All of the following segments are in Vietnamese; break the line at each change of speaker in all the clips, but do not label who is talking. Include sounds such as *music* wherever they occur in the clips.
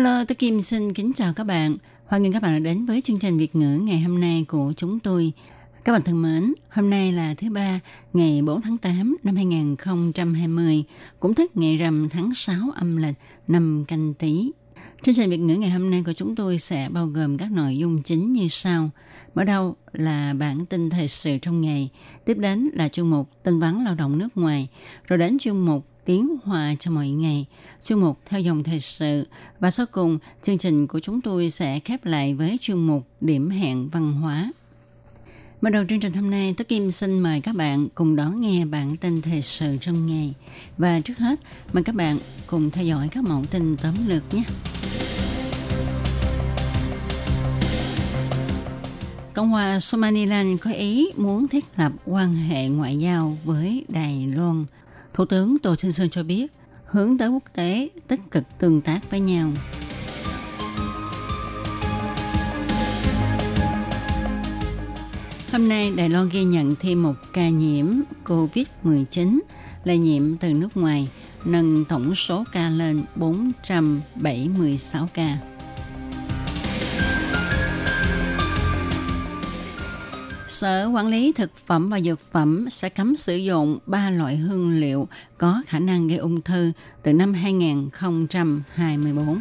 Hello, tôi Kim xin kính chào các bạn. Hoan nghênh các bạn đã đến với chương trình Việt ngữ ngày hôm nay của chúng tôi. Các bạn thân mến, hôm nay là thứ ba, ngày 4 tháng 8 năm 2020, cũng tức ngày rằm tháng 6 âm lịch năm canh tí. Chương trình Việt ngữ ngày hôm nay của chúng tôi sẽ bao gồm các nội dung chính như sau. Mở đầu là bản tin thời sự trong ngày, tiếp đến là chuyên mục tin vắn lao động nước ngoài, rồi đến chuyên mục tiếng hòa cho mọi ngày, chuyên mục theo dòng thời sự và sau cùng chương trình của chúng tôi sẽ khép lại với chuyên mục điểm hẹn văn hóa. Mở đầu chương trình hôm nay, Tố Kim xin mời các bạn cùng đón nghe bản tin thời sự trong ngày. Và trước hết, mời các bạn cùng theo dõi các mẫu tin tóm lược nhé. Cộng hòa Somaliland có ý muốn thiết lập quan hệ ngoại giao với Đài Loan. Thủ tướng Tô Trinh Sơn cho biết, hướng tới quốc tế tích cực tương tác với nhau. Hôm nay, Đài Loan ghi nhận thêm một ca nhiễm COVID-19 lây nhiễm từ nước ngoài, nâng tổng số ca lên 476 ca. Sở Quản lý Thực phẩm và Dược phẩm sẽ cấm sử dụng ba loại hương liệu có khả năng gây ung thư từ năm 2024.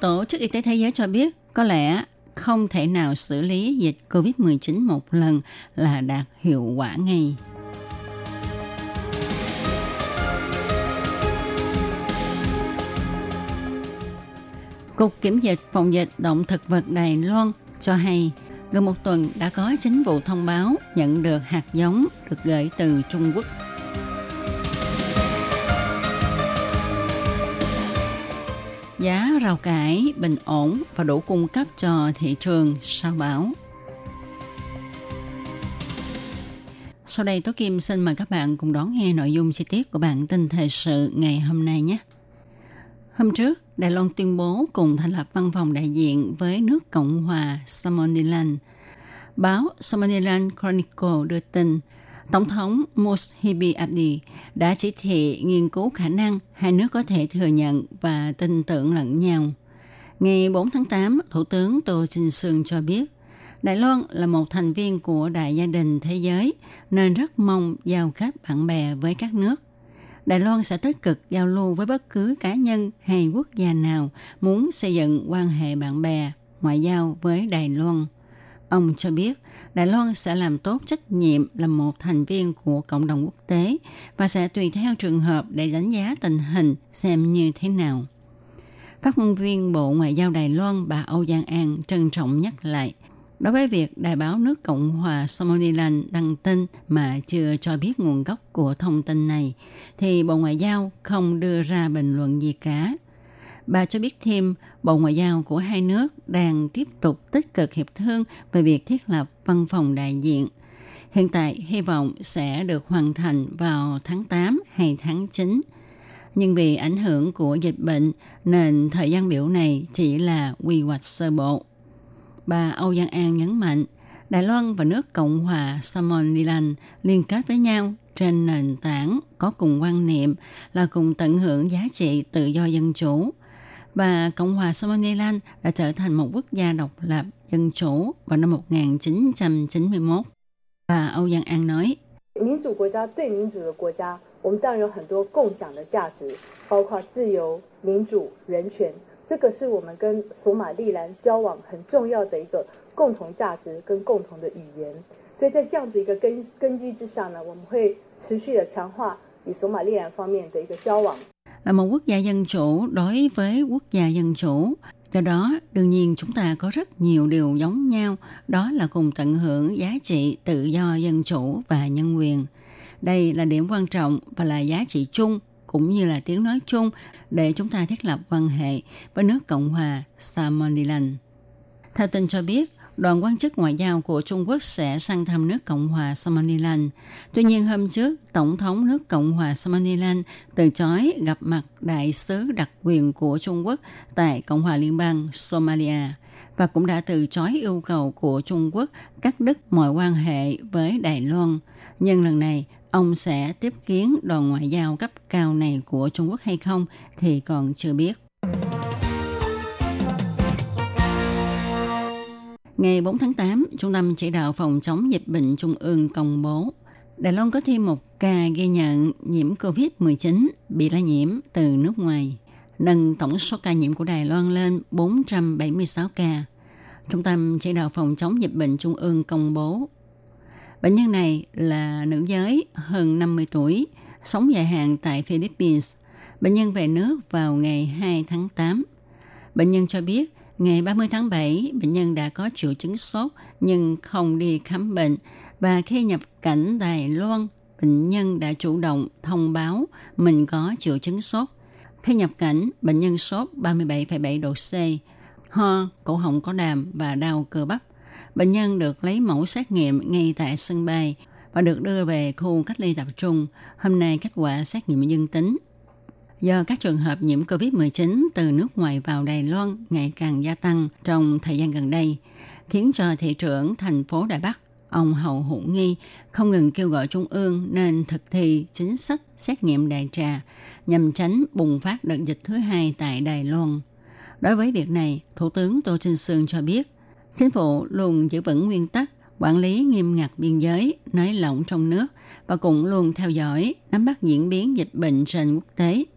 Tổ chức Y tế Thế giới cho biết có lẽ không thể nào xử lý dịch COVID-19 một lần là đạt hiệu quả ngay. Cục Kiểm dịch Phòng dịch động thực vật Đài Loan cho hay gần một tuần đã có chính vụ thông báo nhận được hạt giống được gửi từ Trung Quốc. Giá rau cải bình ổn và đủ cung cấp cho thị trường sau bão. Sau đây Tố Kim xin mời các bạn cùng đón nghe nội dung chi tiết của bản tin thời sự ngày hôm nay nhé. Hôm trước, Đài Loan tuyên bố cùng thành lập văn phòng đại diện với nước Cộng hòa Somaliland. Báo Somaliland Chronicle đưa tin, Tổng thống Mushibi Abdi đã chỉ thị nghiên cứu khả năng hai nước có thể thừa nhận và tin tưởng lẫn nhau. Ngày 4 tháng 8, Thủ tướng Tô Trinh Sương cho biết, Đài Loan là một thành viên của đại gia đình thế giới nên rất mong giao kết bạn bè với các nước. Đài Loan sẽ tích cực giao lưu với bất cứ cá nhân hay quốc gia nào muốn xây dựng quan hệ bạn bè, ngoại giao với Đài Loan. Ông cho biết, Đài Loan sẽ làm tốt trách nhiệm là một thành viên của cộng đồng quốc tế và sẽ tùy theo trường hợp để đánh giá tình hình xem như thế nào. Phát ngôn viên Bộ Ngoại giao Đài Loan bà Âu Giang An trân trọng nhắc lại, đối với việc đài báo nước Cộng hòa Somaliland đăng tin mà chưa cho biết nguồn gốc của thông tin này, thì Bộ Ngoại giao không đưa ra bình luận gì cả. Bà cho biết thêm, Bộ Ngoại giao của hai nước đang tiếp tục tích cực hiệp thương về việc thiết lập văn phòng đại diện. Hiện tại hy vọng sẽ được hoàn thành vào tháng 8 hay tháng 9. Nhưng vì ảnh hưởng của dịch bệnh nên thời gian biểu này chỉ là quy hoạch sơ bộ. Bà Âu Giang An nhấn mạnh, Đài Loan và nước Cộng hòa Somaliland liên kết với nhau trên nền tảng có cùng quan niệm là cùng tận hưởng giá trị tự do dân chủ – và Cộng hòa Somaliland đã trở thành một quốc gia độc lập dân chủ vào năm 1991. Bà Âu Giang An nói,
民主国家对民主的国家，我们当然有很多共享的价值，包括自由、民主、人权，这个是我们跟索马利兰交往很重要的一个共同价值跟共同的语言。所以在这样子一个根根基之上呢，我们会持续的强化与索马利兰方面的一个交往。
là một quốc gia dân chủ đối với quốc gia dân chủ. Do đó, đương nhiên chúng ta có rất nhiều điều giống nhau, đó là cùng tận hưởng giá trị tự do dân chủ và nhân quyền. Đây là điểm quan trọng và là giá trị chung cũng như là tiếng nói chung để chúng ta thiết lập quan hệ với nước Cộng hòa Somaliland. Theo tin cho biết, đoàn quan chức ngoại giao của Trung Quốc sẽ sang thăm nước Cộng hòa Somaliland. Tuy nhiên hôm trước, Tổng thống nước Cộng hòa Somaliland từ chối gặp mặt đại sứ đặc quyền của Trung Quốc tại Cộng hòa Liên bang Somalia và cũng đã từ chối yêu cầu của Trung Quốc cắt đứt mọi quan hệ với Đài Loan. Nhưng lần này, ông sẽ tiếp kiến đoàn ngoại giao cấp cao này của Trung Quốc hay không thì còn chưa biết. Ngày 4 tháng 8, Trung tâm Chỉ đạo Phòng chống dịch bệnh Trung ương công bố Đài Loan có thêm một ca ghi nhận nhiễm COVID-19 bị lây nhiễm từ nước ngoài, nâng tổng số ca nhiễm của Đài Loan lên 476 ca. Trung tâm Chỉ đạo Phòng chống dịch bệnh Trung ương công bố Bệnh nhân này là nữ giới hơn 50 tuổi, sống dài hạn tại Philippines. Bệnh nhân về nước vào ngày 2 tháng 8. Bệnh nhân cho biết Ngày 30 tháng 7, bệnh nhân đã có triệu chứng sốt nhưng không đi khám bệnh và khi nhập cảnh Đài Loan, bệnh nhân đã chủ động thông báo mình có triệu chứng sốt. Khi nhập cảnh, bệnh nhân sốt 37,7 độ C, ho, cổ họng có đàm và đau cơ bắp. Bệnh nhân được lấy mẫu xét nghiệm ngay tại sân bay và được đưa về khu cách ly tập trung. Hôm nay kết quả xét nghiệm dương tính do các trường hợp nhiễm COVID-19 từ nước ngoài vào Đài Loan ngày càng gia tăng trong thời gian gần đây, khiến cho thị trưởng thành phố Đài Bắc, ông Hậu Hữu Nghi, không ngừng kêu gọi Trung ương nên thực thi chính sách xét nghiệm đại trà nhằm tránh bùng phát đợt dịch thứ hai tại Đài Loan. Đối với việc này, Thủ tướng Tô Trinh Sương cho biết, chính phủ luôn giữ vững nguyên tắc quản lý nghiêm ngặt biên giới, nới lỏng trong nước và cũng luôn theo dõi, nắm bắt diễn biến dịch bệnh trên quốc tế –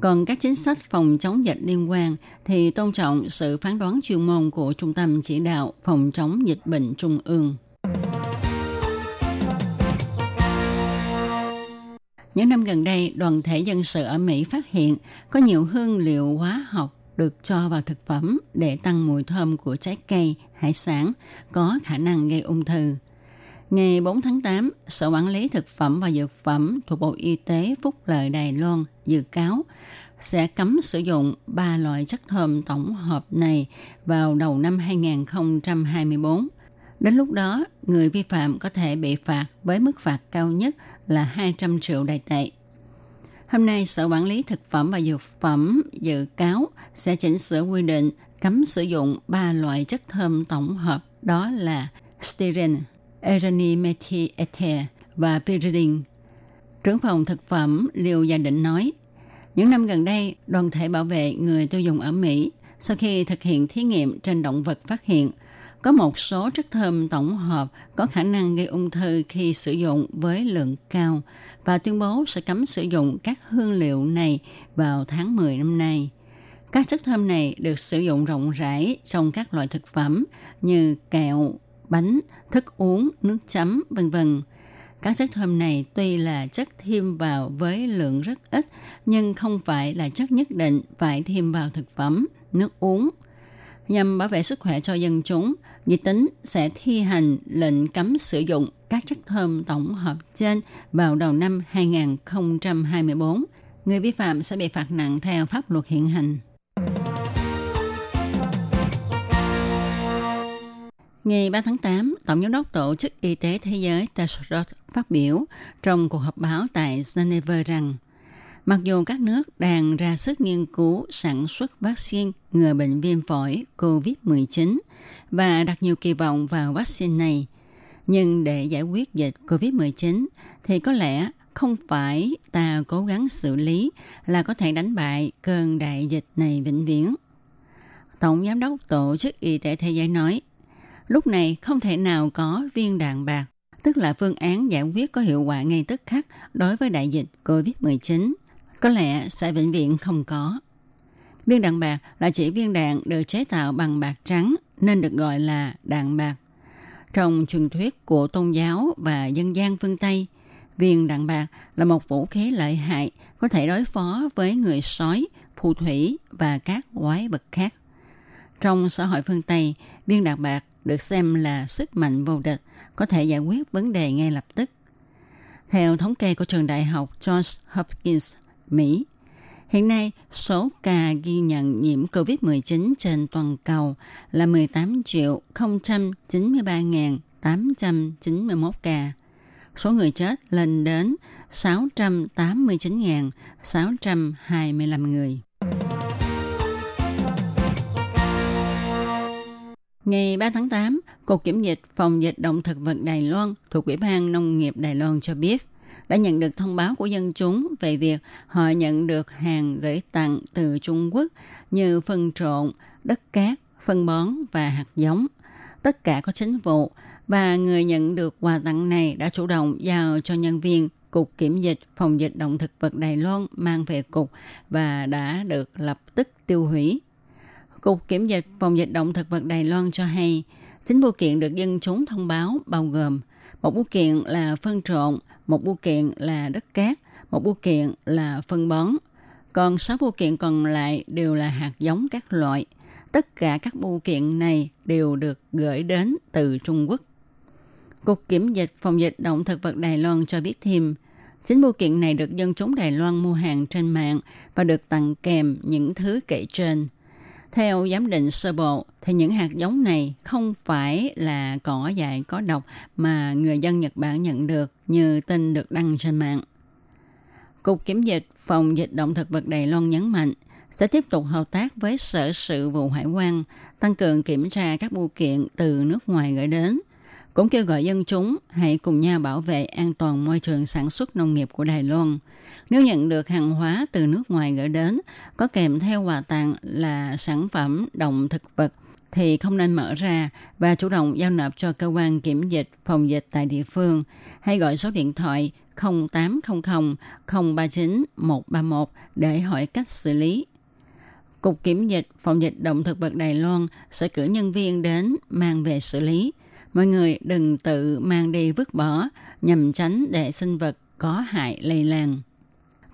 còn các chính sách phòng chống dịch liên quan thì tôn trọng sự phán đoán chuyên môn của Trung tâm Chỉ đạo Phòng chống dịch bệnh Trung ương. Những năm gần đây, đoàn thể dân sự ở Mỹ phát hiện có nhiều hương liệu hóa học được cho vào thực phẩm để tăng mùi thơm của trái cây, hải sản, có khả năng gây ung thư. Ngày 4 tháng 8, Sở Quản lý Thực phẩm và Dược phẩm thuộc Bộ Y tế Phúc Lợi Đài Loan dự cáo sẽ cấm sử dụng ba loại chất thơm tổng hợp này vào đầu năm 2024. Đến lúc đó, người vi phạm có thể bị phạt với mức phạt cao nhất là 200 triệu đại tệ. Hôm nay, Sở Quản lý Thực phẩm và Dược phẩm dự cáo sẽ chỉnh sửa quy định cấm sử dụng ba loại chất thơm tổng hợp đó là styrene, eranimethyether và pyridine. Trưởng phòng thực phẩm Liêu Gia Định nói, những năm gần đây, đoàn thể bảo vệ người tiêu dùng ở Mỹ sau khi thực hiện thí nghiệm trên động vật phát hiện có một số chất thơm tổng hợp có khả năng gây ung thư khi sử dụng với lượng cao và tuyên bố sẽ cấm sử dụng các hương liệu này vào tháng 10 năm nay. Các chất thơm này được sử dụng rộng rãi trong các loại thực phẩm như kẹo, bánh, thức uống, nước chấm, vân vân. Các chất thơm này tuy là chất thêm vào với lượng rất ít, nhưng không phải là chất nhất định phải thêm vào thực phẩm, nước uống. Nhằm bảo vệ sức khỏe cho dân chúng, Dự tính sẽ thi hành lệnh cấm sử dụng các chất thơm tổng hợp trên vào đầu năm 2024. Người vi phạm sẽ bị phạt nặng theo pháp luật hiện hành. Ngày 3 tháng 8, Tổng giám đốc Tổ chức Y tế Thế giới Tedros phát biểu trong cuộc họp báo tại Geneva rằng mặc dù các nước đang ra sức nghiên cứu sản xuất vaccine ngừa bệnh viêm phổi COVID-19 và đặt nhiều kỳ vọng vào vaccine này, nhưng để giải quyết dịch COVID-19 thì có lẽ không phải ta cố gắng xử lý là có thể đánh bại cơn đại dịch này vĩnh viễn. Tổng giám đốc Tổ chức Y tế Thế giới nói, Lúc này không thể nào có viên đạn bạc, tức là phương án giải quyết có hiệu quả ngay tức khắc đối với đại dịch COVID-19. Có lẽ sẽ vĩnh viễn không có. Viên đạn bạc là chỉ viên đạn được chế tạo bằng bạc trắng nên được gọi là đạn bạc. Trong truyền thuyết của tôn giáo và dân gian phương Tây, viên đạn bạc là một vũ khí lợi hại có thể đối phó với người sói, phù thủy và các quái vật khác. Trong xã hội phương Tây, viên đạn bạc được xem là sức mạnh vô địch, có thể giải quyết vấn đề ngay lập tức. Theo thống kê của trường đại học Johns Hopkins, Mỹ, hiện nay số ca ghi nhận nhiễm COVID-19 trên toàn cầu là 18 triệu 093.891 ca. Số người chết lên đến 689.625 người. Ngày 3 tháng 8, Cục Kiểm dịch Phòng dịch động thực vật Đài Loan thuộc Ủy ban Nông nghiệp Đài Loan cho biết đã nhận được thông báo của dân chúng về việc họ nhận được hàng gửi tặng từ Trung Quốc như phân trộn, đất cát, phân bón và hạt giống. Tất cả có chính vụ và người nhận được quà tặng này đã chủ động giao cho nhân viên Cục Kiểm dịch Phòng dịch động thực vật Đài Loan mang về cục và đã được lập tức tiêu hủy. Cục Kiểm dịch Phòng dịch động thực vật Đài Loan cho hay, chính vụ kiện được dân chúng thông báo bao gồm một bưu kiện là phân trộn, một bưu kiện là đất cát, một bưu kiện là phân bón. Còn sáu bưu kiện còn lại đều là hạt giống các loại. Tất cả các bưu kiện này đều được gửi đến từ Trung Quốc. Cục Kiểm dịch Phòng dịch động thực vật Đài Loan cho biết thêm, chính bưu kiện này được dân chúng Đài Loan mua hàng trên mạng và được tặng kèm những thứ kể trên – theo giám định sơ bộ, thì những hạt giống này không phải là cỏ dại có độc mà người dân Nhật Bản nhận được như tin được đăng trên mạng. Cục Kiểm dịch Phòng dịch động thực vật Đài Loan nhấn mạnh sẽ tiếp tục hợp tác với Sở Sự vụ Hải quan, tăng cường kiểm tra các bưu kiện từ nước ngoài gửi đến, cũng kêu gọi dân chúng hãy cùng nhau bảo vệ an toàn môi trường sản xuất nông nghiệp của Đài Loan – nếu nhận được hàng hóa từ nước ngoài gửi đến, có kèm theo quà tặng là sản phẩm động thực vật, thì không nên mở ra và chủ động giao nộp cho cơ quan kiểm dịch phòng dịch tại địa phương hay gọi số điện thoại 0800 039 131 để hỏi cách xử lý. Cục Kiểm dịch Phòng dịch động thực vật Đài Loan sẽ cử nhân viên đến mang về xử lý. Mọi người đừng tự mang đi vứt bỏ, nhằm tránh để sinh vật có hại lây lan.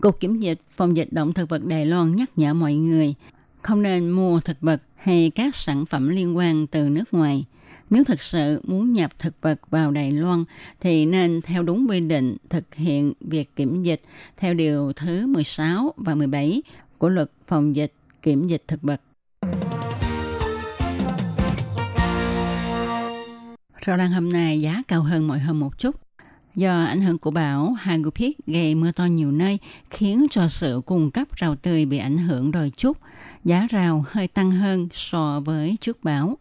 Cục Kiểm dịch, Phòng dịch động thực vật Đài Loan nhắc nhở mọi người không nên mua thực vật hay các sản phẩm liên quan từ nước ngoài. Nếu thực sự muốn nhập thực vật vào Đài Loan thì nên theo đúng quy định thực hiện việc kiểm dịch theo điều thứ 16 và 17 của luật phòng dịch kiểm dịch thực vật. Rau đăng hôm nay giá cao hơn mọi hôm một chút. Do ảnh hưởng của bão Hagupit gây mưa to nhiều nơi, khiến cho sự cung cấp rau tươi bị ảnh hưởng đôi chút. Giá rau hơi tăng hơn so với trước bão.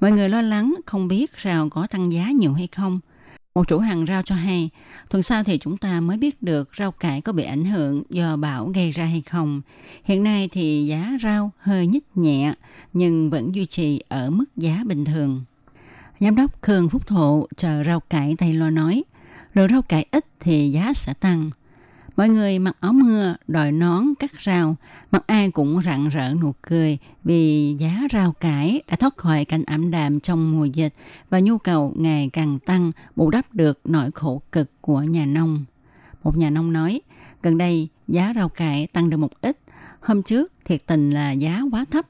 Mọi người lo lắng không biết rau có tăng giá nhiều hay không. Một chủ hàng rau cho hay, tuần sau thì chúng ta mới biết được rau cải có bị ảnh hưởng do bão gây ra hay không. Hiện nay thì giá rau hơi nhích nhẹ, nhưng vẫn duy trì ở mức giá bình thường. Giám đốc Khương Phúc Thụ chờ rau cải Tây Lo nói, lượng rau cải ít thì giá sẽ tăng. Mọi người mặc áo mưa, đòi nón, cắt rau, mặt ai cũng rạng rỡ nụ cười vì giá rau cải đã thoát khỏi cảnh ảm đạm trong mùa dịch và nhu cầu ngày càng tăng bù đắp được nỗi khổ cực của nhà nông. Một nhà nông nói, gần đây giá rau cải tăng được một ít, hôm trước thiệt tình là giá quá thấp.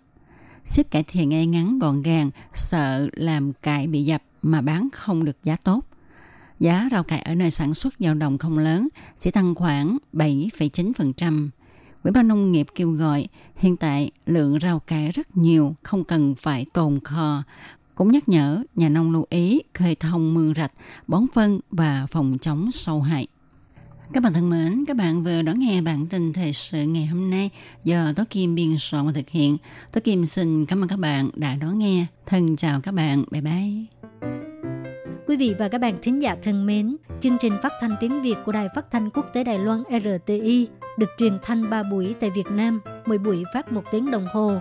Xếp cải thì ngay ngắn gọn gàng, sợ làm cải bị dập mà bán không được giá tốt. Giá rau cải ở nơi sản xuất dao động không lớn, chỉ tăng khoảng 7,9%. Ủy ban nông nghiệp kêu gọi hiện tại lượng rau cải rất nhiều, không cần phải tồn kho. Cũng nhắc nhở nhà nông lưu ý khơi thông mương rạch, bón phân và phòng chống sâu hại. Các bạn thân mến, các bạn vừa đón nghe bản tin thời sự ngày hôm nay do Tố Kim biên soạn và thực hiện. Tố Kim xin cảm ơn các bạn đã đón nghe. Thân chào các bạn. Bye bye.
Quý vị và các bạn thính giả thân mến, chương trình phát thanh tiếng Việt của Đài Phát thanh Quốc tế Đài Loan RTI được truyền thanh 3 buổi tại Việt Nam, mỗi buổi phát một tiếng đồng hồ.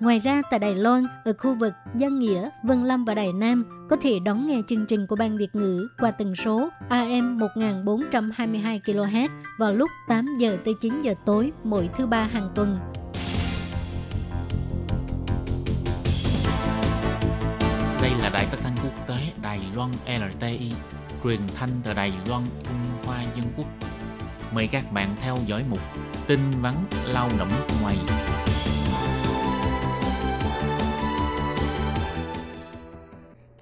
Ngoài ra tại Đài Loan, ở khu vực Dân Nghĩa, Vân Lâm và Đài Nam có thể đón nghe chương trình của Ban Việt ngữ qua tần số AM 1422 kHz vào lúc 8 giờ tới 9 giờ tối mỗi thứ ba hàng tuần.
Đây là đài phát thanh quốc tế Đài Loan LTI, truyền thanh từ Đài Loan, Trung Hoa Dân Quốc. Mời các bạn theo dõi mục tin vắn lao động ngoài.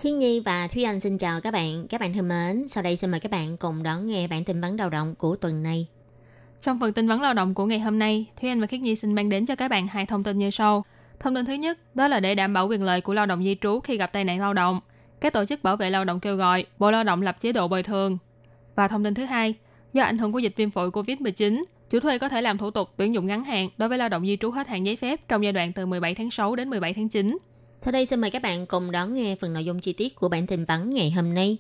Thiên Nhi và Thúy Anh xin chào các bạn. Các bạn thân mến, sau đây xin mời các bạn cùng đón nghe bản tin vấn lao động của tuần này.
Trong phần tin vấn lao động của ngày hôm nay, Thúy Anh và Khiết Nhi xin mang đến cho các bạn hai thông tin như sau. Thông tin thứ nhất, đó là để đảm bảo quyền lợi của lao động di trú khi gặp tai nạn lao động. Các tổ chức bảo vệ lao động kêu gọi Bộ Lao động lập chế độ bồi thường. Và thông tin thứ hai, do ảnh hưởng của dịch viêm phổi COVID-19, chủ thuê có thể làm thủ tục tuyển dụng ngắn hạn đối với lao động di trú hết hạn giấy phép trong giai đoạn từ 17 tháng 6 đến 17 tháng 9.
Sau đây xin mời các bạn cùng đón nghe phần nội dung chi tiết của bản tin vắn ngày hôm nay.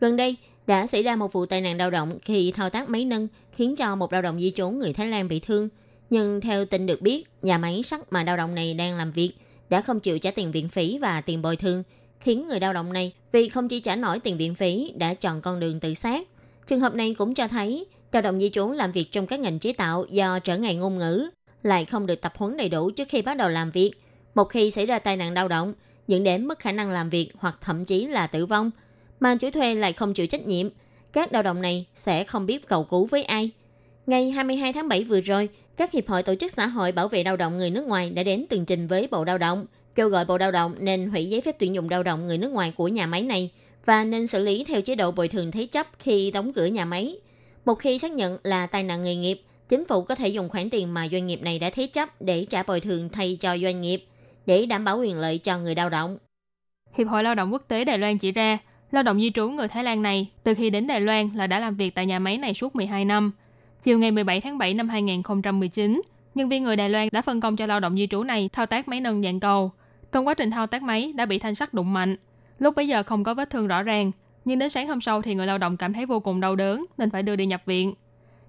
Gần đây, đã xảy ra một vụ tai nạn lao động khi thao tác máy nâng khiến cho một lao động di trú người Thái Lan bị thương. Nhưng theo tin được biết, nhà máy sắt mà lao động này đang làm việc đã không chịu trả tiền viện phí và tiền bồi thường, khiến người lao động này vì không chi trả nổi tiền viện phí đã chọn con đường tự sát. Trường hợp này cũng cho thấy lao động di trú làm việc trong các ngành chế tạo do trở ngại ngôn ngữ, lại không được tập huấn đầy đủ trước khi bắt đầu làm việc. Một khi xảy ra tai nạn lao động, dẫn đến mất khả năng làm việc hoặc thậm chí là tử vong, mà chủ thuê lại không chịu trách nhiệm, các lao động này sẽ không biết cầu cứu với ai. Ngày 22 tháng 7 vừa rồi, các hiệp hội tổ chức xã hội bảo vệ lao động người nước ngoài đã đến tường trình với Bộ Lao động, kêu gọi Bộ Lao động nên hủy giấy phép tuyển dụng lao động người nước ngoài của nhà máy này và nên xử lý theo chế độ bồi thường thế chấp khi đóng cửa nhà máy. Một khi xác nhận là tai nạn nghề nghiệp, chính phủ có thể dùng khoản tiền mà doanh nghiệp này đã thế chấp để trả bồi thường thay cho doanh nghiệp để đảm bảo quyền lợi cho người lao động.
Hiệp hội Lao động Quốc tế Đài Loan chỉ ra, lao động di trú người Thái Lan này từ khi đến Đài Loan là đã làm việc tại nhà máy này suốt 12 năm. Chiều ngày 17 tháng 7 năm 2019, nhân viên người Đài Loan đã phân công cho lao động di trú này thao tác máy nâng dạng cầu. Trong quá trình thao tác máy đã bị thanh sắt đụng mạnh. Lúc bấy giờ không có vết thương rõ ràng, nhưng đến sáng hôm sau thì người lao động cảm thấy vô cùng đau đớn nên phải đưa đi nhập viện.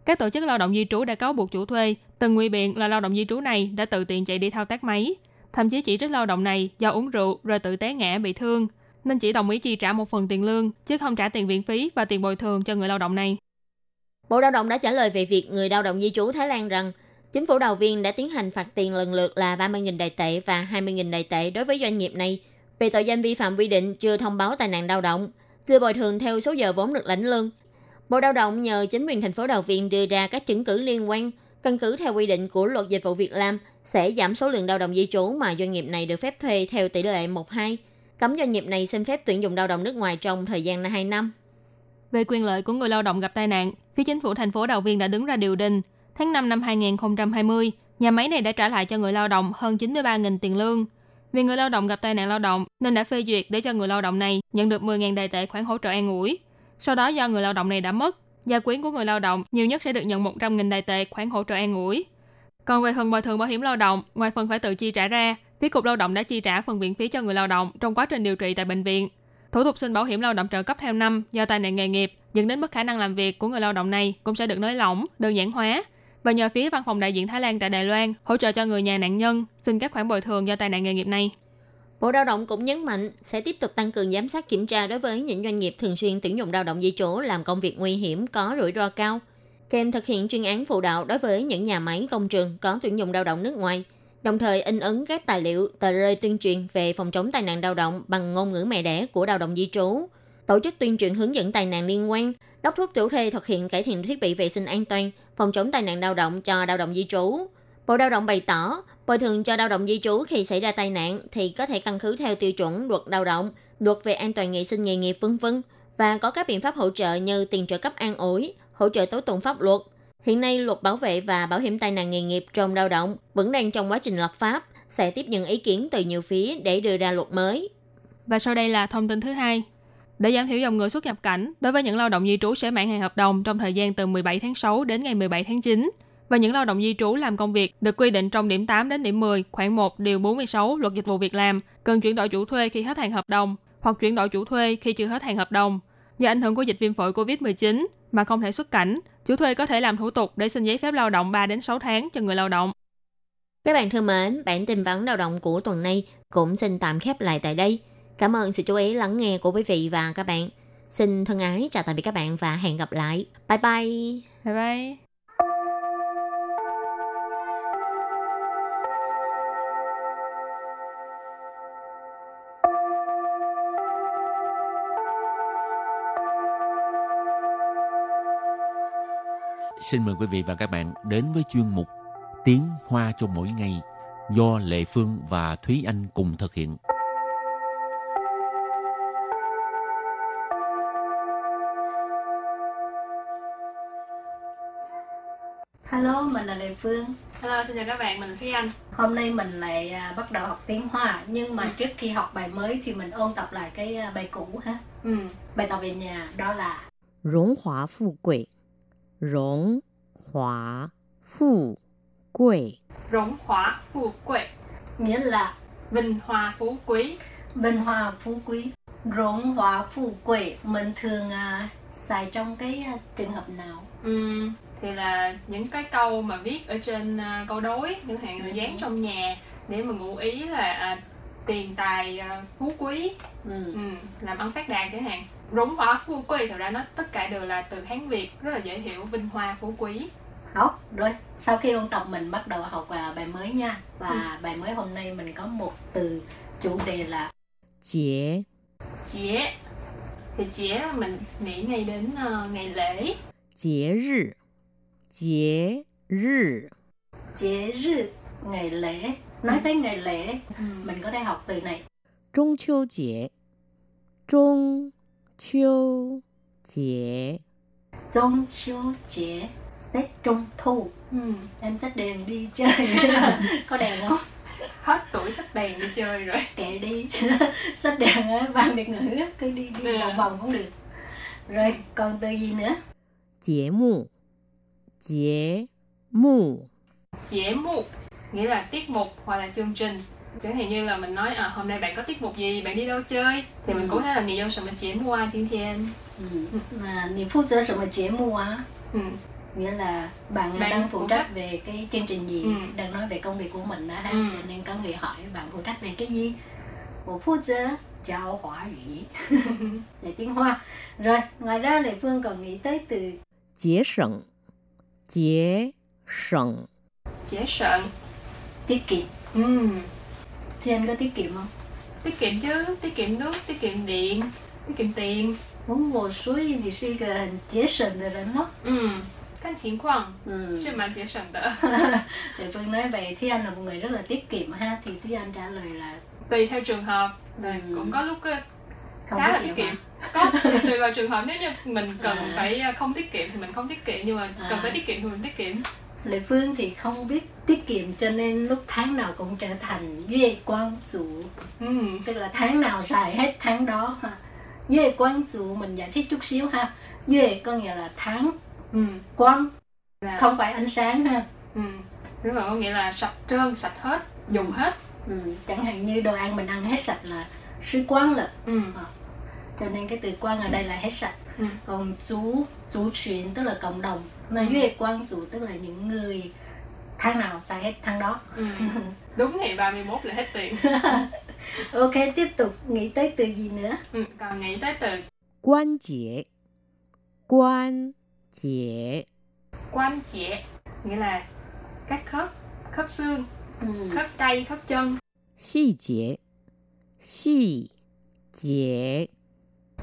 Các tổ chức lao động di trú đã cáo buộc chủ thuê, từng nguy biện là lao động di trú này đã tự tiện chạy đi thao tác máy, thậm chí chỉ trích lao động này do uống rượu rồi tự té ngã bị thương, nên chỉ đồng ý chi trả một phần tiền lương chứ không trả tiền viện phí và tiền bồi thường cho người lao động này.
Bộ Lao động đã trả lời về việc người lao động di trú Thái Lan rằng chính phủ đầu viên đã tiến hành phạt tiền lần lượt là 30.000 đài tệ và 20.000 đài tệ đối với doanh nghiệp này về tội danh vi phạm quy định chưa thông báo tai nạn lao động, chưa bồi thường theo số giờ vốn được lãnh lương. Bộ Lao động nhờ chính quyền thành phố Đầu Viên đưa ra các chứng cứ liên quan, căn cứ theo quy định của luật dịch vụ việc làm sẽ giảm số lượng lao động di trú mà doanh nghiệp này được phép thuê theo tỷ lệ 1-2, cấm doanh nghiệp này xin phép tuyển dụng lao động nước ngoài trong thời gian 2 năm.
Về quyền lợi của người lao động gặp tai nạn, phía chính phủ thành phố Đào Viên đã đứng ra điều đình. Tháng 5 năm 2020, nhà máy này đã trả lại cho người lao động hơn 93.000 tiền lương. Vì người lao động gặp tai nạn lao động nên đã phê duyệt để cho người lao động này nhận được 10.000 đại tệ khoản hỗ trợ an ủi. Sau đó do người lao động này đã mất, gia quyến của người lao động nhiều nhất sẽ được nhận 100.000 đại tệ khoản hỗ trợ an ủi. Còn về phần bồi thường bảo hiểm lao động, ngoài phần phải tự chi trả ra, phía cục lao động đã chi trả phần viện phí cho người lao động trong quá trình điều trị tại bệnh viện. Thủ tục xin bảo hiểm lao động trợ cấp theo năm do tai nạn nghề nghiệp dẫn đến mất khả năng làm việc của người lao động này cũng sẽ được nới lỏng, đơn giản hóa và nhờ phía văn phòng đại diện Thái Lan tại Đài Loan hỗ trợ cho người nhà nạn nhân xin các khoản bồi thường do tai nạn nghề nghiệp này.
Bộ Lao động cũng nhấn mạnh sẽ tiếp tục tăng cường giám sát kiểm tra đối với những doanh nghiệp thường xuyên tuyển dụng lao động di trú làm công việc nguy hiểm có rủi ro cao, kèm thực hiện chuyên án phụ đạo đối với những nhà máy công trường có tuyển dụng lao động nước ngoài, đồng thời in ấn các tài liệu, tờ rơi tuyên truyền về phòng chống tai nạn lao động bằng ngôn ngữ mẹ đẻ của lao động di trú, tổ chức tuyên truyền hướng dẫn tai nạn liên quan, đốc thúc chủ thuê thực hiện cải thiện thiết bị vệ sinh an toàn, phòng chống tai nạn lao động cho lao động di trú. Bộ Lao động bày tỏ, bồi thường cho lao động di trú khi xảy ra tai nạn thì có thể căn cứ theo tiêu chuẩn luật lao động, luật về an toàn vệ sinh nghề nghiệp vân vân và có các biện pháp hỗ trợ như tiền trợ cấp an ủi, hỗ trợ tố tụng pháp luật. Hiện nay, luật bảo vệ và bảo hiểm tai nạn nghề nghiệp trong lao động vẫn đang trong quá trình lập pháp, sẽ tiếp nhận ý kiến từ nhiều phía để đưa ra luật mới.
Và sau đây là thông tin thứ hai. Để giảm thiểu dòng người xuất nhập cảnh, đối với những lao động di trú sẽ mãn hạn hợp đồng trong thời gian từ 17 tháng 6 đến ngày 17 tháng 9, và những lao động di trú làm công việc được quy định trong điểm 8 đến điểm 10, khoảng 1 điều 46 luật dịch vụ việc làm, cần chuyển đổi chủ thuê khi hết hạn hợp đồng hoặc chuyển đổi chủ thuê khi chưa hết hạn hợp đồng. Do ảnh hưởng của dịch viêm phổi COVID-19 mà không thể xuất cảnh, chủ thuê có thể làm thủ tục để xin giấy phép lao động 3 đến 6 tháng cho người lao động.
Các bạn thân mến, bản tin vắn lao động của tuần này cũng xin tạm khép lại tại đây. Cảm ơn sự chú ý lắng nghe của quý vị và các bạn. Xin thân ái chào tạm biệt các bạn và hẹn gặp lại. Bye bye!
Bye bye!
xin mời quý vị và các bạn đến với chuyên mục Tiếng Hoa cho mỗi ngày do Lệ Phương và Thúy Anh cùng thực hiện.
Hello, mình là Lệ Phương.
Hello, xin chào các bạn, mình là Thúy Anh.
Hôm nay mình lại à, bắt đầu học tiếng Hoa, nhưng mà
ừ.
trước khi học bài mới thì mình ôn tập lại cái à, bài cũ ha.
Ừ.
Bài tập về nhà đó là
Rống Hòa Phụ Quỷ 荣华富贵，
Rỗng hỏa phù quệ,
nghĩa là
vinh hoa phú quý.
bình hòa phú quý. Rộn hòa phú quệ mình thường à, xài trong cái à, trường hợp nào?
Ừ. Thì là những cái câu mà viết ở trên à, câu đối, chẳng hạn là
Ừ.
dán trong nhà để mà ngụ ý là à, tiền tài à, phú quý,
Ừ.
ừ. làm ăn phát đạt chẳng hạn. Rỗng hỏa phú quý thật ra nó tất cả đều là từ Hán Việt rất là dễ hiểu vinh hoa phú quý.
Học rồi, sau khi ôn tập mình bắt đầu học à, bài mới nha. Và
Ừ.
bài mới hôm nay mình có một từ chủ đề là
节
Chế thì chế là mình nghĩ ngay đến ờ, ngày lễ.
节日，节日
chế rư ngày lễ. Nói tới ngày lễ
Ừ.
mình có thể học từ này
中秋节，中 秋节
Trung chiếu chế Tết Trung Thu
Ừ.
Em xách đèn đi chơi *laughs* Có đèn không?
Hết tuổi sách đèn đi chơi rồi. *laughs*
Kệ đi *laughs* Xách đèn á, vang biệt ngữ á, Cứ đi đi
Ừ.
vòng vòng cũng được Rồi còn từ gì nữa?
节目，节目
Chế mục nghĩa là tiết mục hoặc là chương trình. Chẳng hạn như là mình nói à, hôm nay bạn có tiết mục gì, bạn đi đâu chơi thì mình
Ừ.
cũng có thể là nghỉ yêu什么节目啊今天
ừ. à, Nì phụ trách什么chế mù á
ừ.
Nghĩa là bạn,
Bạn
đang
phụ
phụ
trách.
trách về cái chương trình gì
Ừ.
Đang nói về công việc của mình đó ha
Ừ.
Cho nên có người hỏi bạn phụ trách về cái gì Bộ phụ trách giáo hóa ngữ Về tiếng Hoa Rồi ngoài ra Lệ Phương còn nghĩ tới từ
节省，节省
Chế sợn
tiết kiệm
ừ.
Thì anh có tiết kiệm không?
Tiết kiệm chứ, tiết kiệm nước, tiết kiệm điện, tiết kiệm tiền
Muốn mua suối thì là một người rất tiết kiệm người đó
Ừ, căn chính
khoảng,
ừ. Sự mà tiết kiệm
Để Phương nói vậy, Thúy Anh là một người rất là tiết kiệm ha Thì Thúy Anh trả lời là
Tùy theo trường hợp,
ừ.
cũng có lúc ờ,
không
khá là
tiết kiệm
có tùy vào trường hợp nếu như mình cần
à.
phải ờ, không tiết kiệm thì mình không tiết kiệm nhưng mà
à.
cần phải tiết kiệm thì mình tiết kiệm
Lệ Phương thì không biết tiết kiệm cho nên lúc tháng nào cũng trở thành Yue Quang Chủ,
ừ.
tức là tháng nào xài hết tháng đó ha. Yue Quang Chủ mình giải thích chút xíu ha. Yue có nghĩa là tháng,
Ừ.
quang
Là,
không phải ánh sáng ha.
ừ. Đúng rồi, có nghĩa là sạch trơn sạch hết dùng hết
Ừ, chẳng hạn như đồ ăn mình ăn hết sạch là sư quang là
ừ.
cho nên cái từ quang ở đây là hết sạch
Ừ.
còn chú chú chuyển tức là cộng đồng mà Yue quan Chủ tức là những người tháng nào xài hết tháng đó.
Ừ. đúng ngày 31 là hết tiền. *laughs*
Ok tiếp tục nghĩ tới từ gì nữa?
Ừ, còn nghĩ tới từ
quan chế quan chế
quan chế nghĩa là các khớp khớp xương
ừ.
khớp tay khớp chân.
Chi tiết chi tiết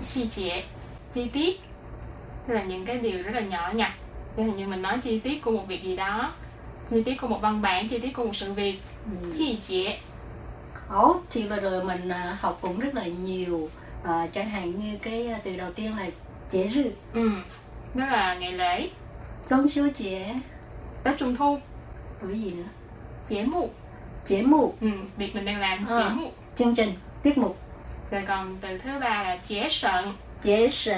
chi tiết chi tiết tức là những cái điều rất là nhỏ nhặt chẳng hạn như mình nói chi tiết của một việc gì đó chi tiết của một văn bản chi tiết của một sự việc.
Ừ.
Chi tiết
Ồ, thì vừa rồi mình à, học cũng rất là nhiều à, chẳng hạn như cái à, từ đầu tiên là chế rư.
Ừ đó là ngày lễ.
Trung siêu chế
Tết Trung Thu.
Cái gì nữa?
Chế mụ.
Chế mụ.
Ừ, việc mình đang làm chế à, mụ.
Chương trình, tiết mục.
Rồi còn từ thứ ba là chế sợn
节省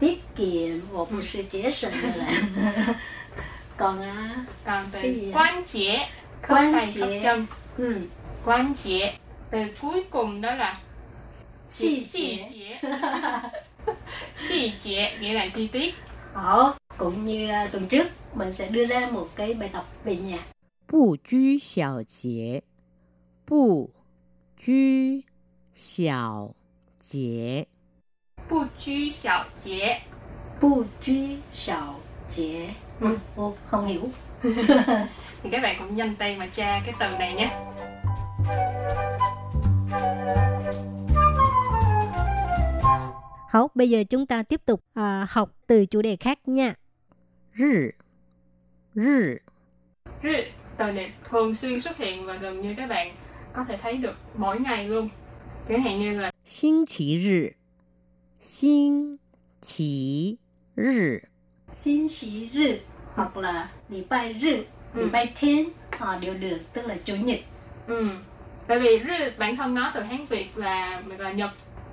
tiết kiệm 我不是节省的人 còn à,
còn từ
Cái gì ạ?
quan chế khớp
Quan
tay khớp
chế.
chân
ừ,
quan chế từ cuối cùng đó là
Chi
chi
chế.
chế chi chế nghĩa là chi tiết
Đó, cũng như à, tuần trước mình sẽ đưa ra một cái bài tập về nhà
不拘小节， 不拘小节，
不拘小节，
bu truy xảo chế ừ. Ô, không hiểu *laughs*
thì các bạn cũng nhanh tay mà tra cái từ này nhé.
Hảo, bây giờ chúng ta tiếp tục à, học từ chủ đề khác nha.
日日
Rư, từ này thường xuyên xuất hiện và gần như các bạn có thể thấy được mỗi ngày luôn. Chẳng hạn như là
星期日，星期日
xin xí rư hoặc là礼拜日
Ừ.
礼拜天họ đều được tức là chủ nhật
ừ. tại vì rư bản thân nó từ Hán Việt là là nhật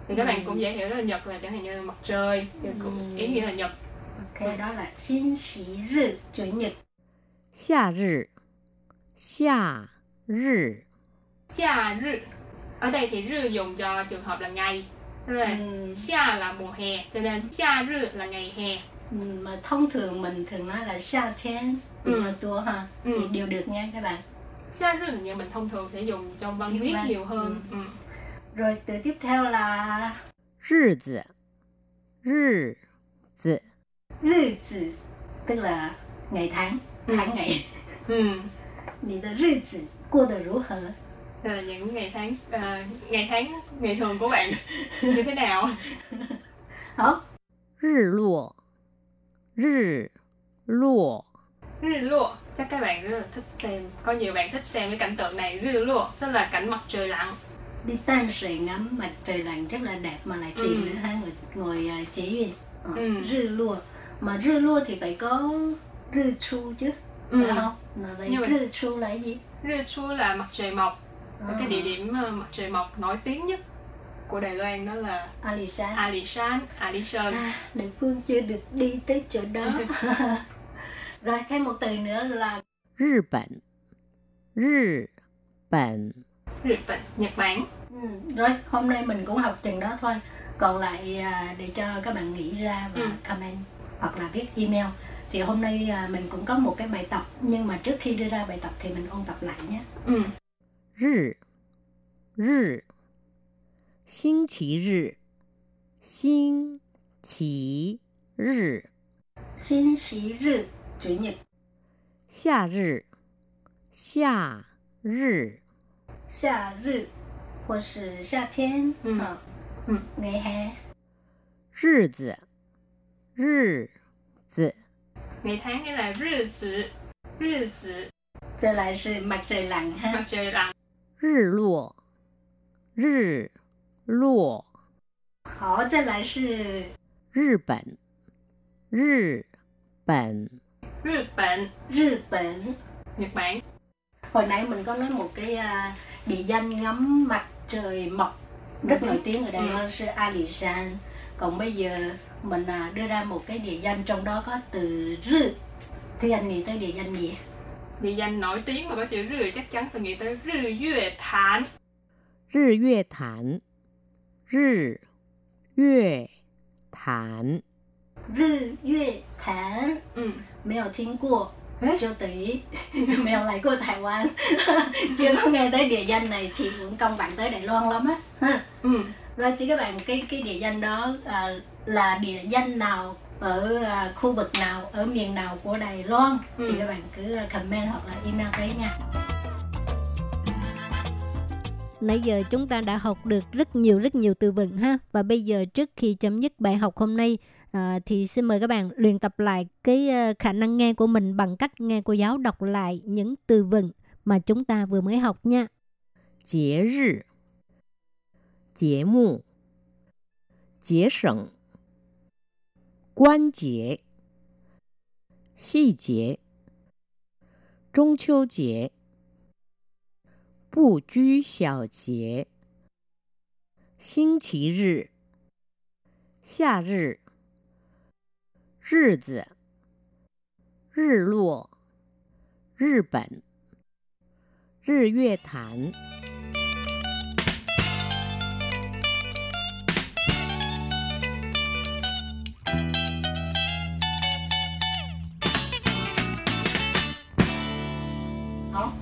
thì các bạn cũng dễ hiểu đó là nhật là chẳng hạn như là mặt trời thì cũng ý nghĩa là nhật
ok đó là xin xí rư chủ nhật
夏日，夏日
Xia rư ở đây thì rư dùng cho trường hợp là ngày Tức là
Ừ.
xia là mùa hè cho nên xia rư là ngày hè
Ừ, mà thông thường mình thường nói là夏天
Ừ.
ừ. tua ha
Ừ.
thì đều được nha các bạn
xia rư là như mình thông thường sẽ dùng trong văn
Tiếng
viết
Văn.
nhiều hơn ừ.
rồi từ tiếp theo là
日子，日子
rư tử tức là ngày tháng
Ừ.
tháng ngày
Ừ.
你的日子过得如何
là những ngày tháng à, ngày tháng ngày thường của bạn như thế nào *laughs*
hả
Rì lụa Rì lụa
Rì lụa Chắc các bạn rất là thích xem Có nhiều bạn thích xem cái cảnh tượng này Rì lụa Tức là cảnh mặt trời lặn
Đi tan sợi ngắm mặt trời lặn rất là đẹp Mà lại tìm
ừ.
nữa ha Người, người ờ, chỉ ờ,
ừ.
Rì lụa Mà rì lụa thì phải có rì chu chứ
Ừ.
Phải không? Mà vậy rì chu là gì?
Rì chu là mặt trời mọc
à.
cái địa điểm ờ, mặt trời mọc nổi tiếng nhất của Đài Loan đó là
Alishan
Alishan Alishan
à, Đại Phương chưa được đi tới chỗ đó *laughs* *laughs* rồi thêm một từ nữa là
Nhật Bản
Nhật Bản Nhật Bản
ừ. rồi hôm nay mình cũng học chừng đó thôi còn lại à, để cho các bạn nghĩ ra và
ừ.
comment hoặc là viết email thì hôm nay à, mình cũng có một cái bài tập nhưng mà trước khi đưa ra bài tập thì mình ôn tập lại nhé
ừ.
日日，星期日，星期日，
xin xí rư chủ nhật
夏日，夏日，
夏日或是夏天
嗯
啊
嗯
ngày hè
日子，日子，
ngày tháng nghĩa là rư tử rư tử
trở lại sự mặt trời lặn ha
mặt trời lặn
日落，日落，
họ trở lại sự
日本，日本，
Nhật Bản
Nhật Bản
Nhật Bản
hồi nãy mình có nói một cái à, địa danh ngắm mặt trời mọc rất
Ừ.
nổi tiếng ở Đài
Ừ.
Loan là Alishan còn bây giờ mình à, đưa ra một cái địa danh trong đó có từ rư thì anh nghĩ tới địa danh gì
địa danh nổi tiếng mà có chữ rư chắc chắn phải nghĩ tới rư yue thản
日月潭，日月潭，
rư yue thản
ừ.
没有听过就等于没有来*laughs* 过台湾 *laughs* chưa có nghe tới địa danh này thì cũng công bạn tới Đài Loan lắm á ha.
Ừ.
rồi thì các bạn cái cái địa danh đó à, là địa danh nào ở à, khu vực nào ở miền nào của Đài Loan
ừ.
thì các bạn cứ à, comment hoặc là email tới nha.
Nãy giờ chúng ta đã học được rất nhiều rất nhiều từ vựng ha. Và bây giờ trước khi chấm dứt bài học hôm nay à, thì xin mời các bạn luyện tập lại cái à, khả năng nghe của mình bằng cách nghe cô giáo đọc lại những từ vựng mà chúng ta vừa mới học nha.
Chế rư Chế mù. Chế sẵn. 关节、细节、中秋节、不拘小节、星期日、夏日、日子、日落、日本、日月潭。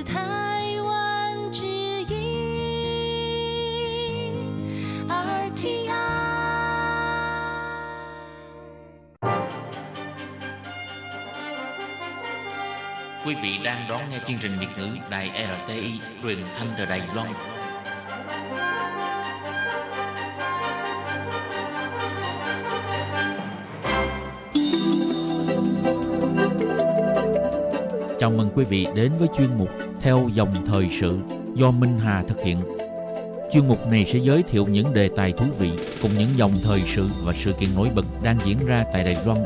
台湾之音
RTI。Quý vị đang đón nghe chương trình Việt ngữ Đài RTI truyền thanh từ Đài Loan. Chào mừng quý vị đến với chuyên mục theo dòng thời sự do Minh Hà thực hiện. Chuyên mục này sẽ giới thiệu những đề tài thú vị cùng những dòng thời sự và sự kiện nổi bật đang diễn ra tại Đài Loan.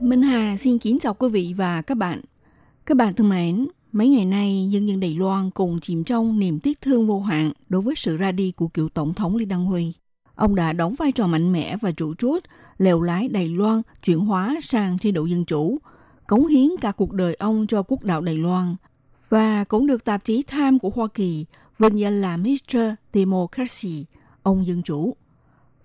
Minh Hà xin kính chào quý vị và các bạn. Các bạn thân mến, mấy ngày nay dân dân Đài Loan cùng chìm trong niềm tiếc thương vô hạn đối với sự ra đi của cựu tổng thống Lý Đăng Huy. Ông đã đóng vai trò mạnh mẽ và chủ chốt lèo lái Đài Loan chuyển hóa sang chế độ dân chủ, cống hiến cả cuộc đời ông cho quốc đạo Đài Loan và cũng được tạp chí Time của Hoa Kỳ vinh danh là Mr. Democracy, ông dân chủ.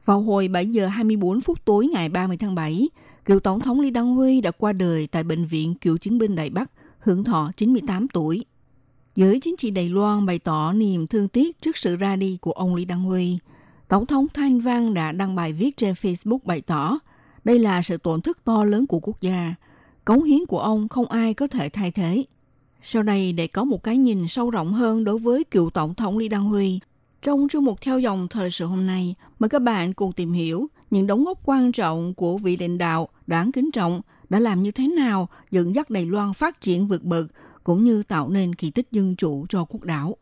Vào hồi 7 giờ 24 phút tối ngày 30 tháng 7, cựu Tổng thống Lý Đăng Huy đã qua đời tại Bệnh viện Cựu chiến binh Đài Bắc, hưởng thọ 98 tuổi. Giới chính trị Đài Loan bày tỏ niềm thương tiếc trước sự ra đi của ông Lý Đăng Huy – Tổng thống Thanh Văn đã đăng bài viết trên Facebook bày tỏ đây là sự tổn thất to lớn của quốc gia. Cống hiến của ông không ai có thể thay thế. Sau đây để có một cái nhìn sâu rộng hơn đối với cựu Tổng thống Lý Đăng Huy, trong chương mục theo dòng thời sự hôm nay, mời các bạn cùng tìm hiểu những đóng góp quan trọng của vị lãnh đạo đáng kính trọng đã làm như thế nào dẫn dắt Đài Loan phát triển vượt bậc cũng như tạo nên kỳ tích dân chủ cho quốc đảo.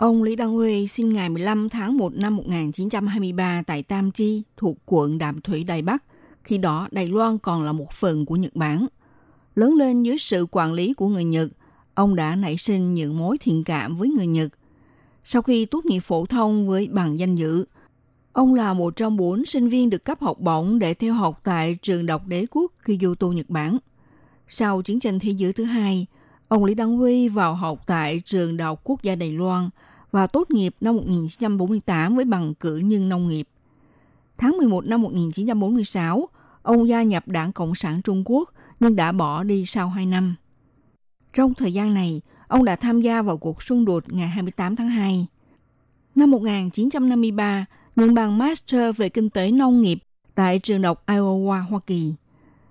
Ông Lý Đăng Huê sinh ngày 15 tháng 1 năm 1923 tại Tam Chi, thuộc quận Đạm Thủy, Đài Bắc. Khi đó, Đài Loan còn là một phần của Nhật Bản. Lớn lên dưới sự quản lý của người Nhật, ông đã nảy sinh những mối thiện cảm với người Nhật. Sau khi tốt nghiệp phổ thông với bằng danh dự, ông là một trong bốn sinh viên được cấp học bổng để theo học tại trường đọc đế quốc Kyoto, Nhật Bản. Sau chiến tranh thế giới thứ hai, ông Lý Đăng Huy vào học tại trường đại học quốc gia Đài Loan – và tốt nghiệp năm 1948 với bằng cử nhân nông nghiệp. Tháng 11 năm 1946, ông gia nhập Đảng Cộng sản Trung Quốc nhưng đã bỏ đi sau 2 năm. Trong thời gian này, ông đã tham gia vào cuộc xung đột ngày 28 tháng 2. Năm 1953, nhận bằng Master về Kinh tế Nông nghiệp tại trường đọc Iowa, Hoa Kỳ.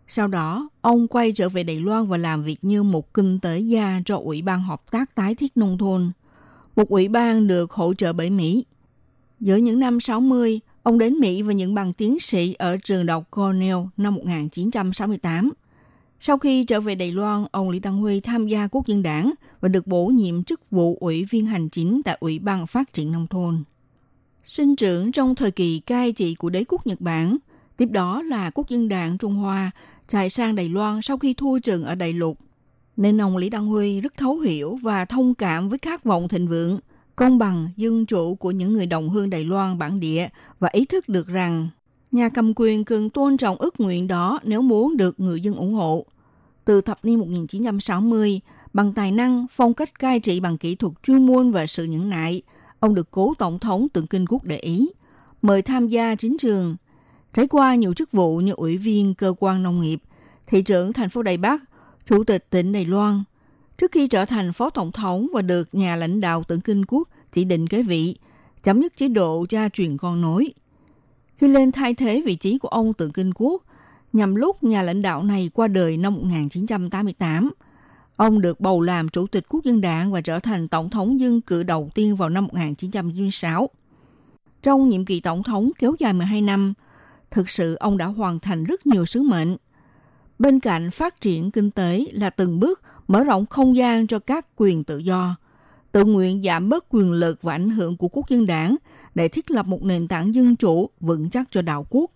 Sau đó, ông quay trở về Đài Loan và làm việc như một kinh tế gia cho Ủy ban Hợp tác Tái thiết Nông thôn một ủy ban được hỗ trợ bởi Mỹ. Giữa những năm 60, ông đến Mỹ và nhận bằng tiến sĩ ở trường đọc Cornell năm 1968. Sau khi trở về Đài Loan, ông Lý Đăng Huy tham gia quốc dân đảng và được bổ nhiệm chức vụ ủy viên hành chính tại Ủy ban Phát triển Nông thôn. Sinh trưởng trong thời kỳ cai trị của đế quốc Nhật Bản, tiếp đó là quốc dân đảng Trung Hoa chạy sang Đài Loan sau khi thua trường ở Đại lục nên ông Lý Đăng Huy rất thấu hiểu và thông cảm với khát vọng thịnh vượng, công bằng, dân chủ của những người đồng hương Đài Loan bản địa và ý thức được rằng nhà cầm quyền cần tôn trọng ước nguyện đó nếu muốn được người dân ủng hộ. Từ thập niên 1960, bằng tài năng, phong cách cai trị bằng kỹ thuật chuyên môn và sự nhẫn nại, ông được cố tổng thống tượng kinh quốc để ý, mời tham gia chính trường. Trải qua nhiều chức vụ như ủy viên cơ quan nông nghiệp, thị trưởng thành phố Đài Bắc Chủ tịch tỉnh Đài Loan, trước khi trở thành phó tổng thống và được nhà lãnh đạo tưởng kinh quốc chỉ định kế vị, chấm dứt chế độ cha truyền con nối. Khi lên thay thế vị trí của ông tượng kinh quốc, nhằm lúc nhà lãnh đạo này qua đời năm 1988, ông được bầu làm chủ tịch quốc dân đảng và trở thành tổng thống dân cử đầu tiên vào năm 1996. Trong nhiệm kỳ tổng thống kéo dài 12 năm, thực sự ông đã hoàn thành rất nhiều sứ mệnh – Bên cạnh phát triển kinh tế là từng bước mở rộng không gian cho các quyền tự do. tự nguyện giảm bớt quyền lực và ảnh hưởng của quốc dân đảng để thiết lập một nền tảng dân chủ vững chắc cho đạo quốc.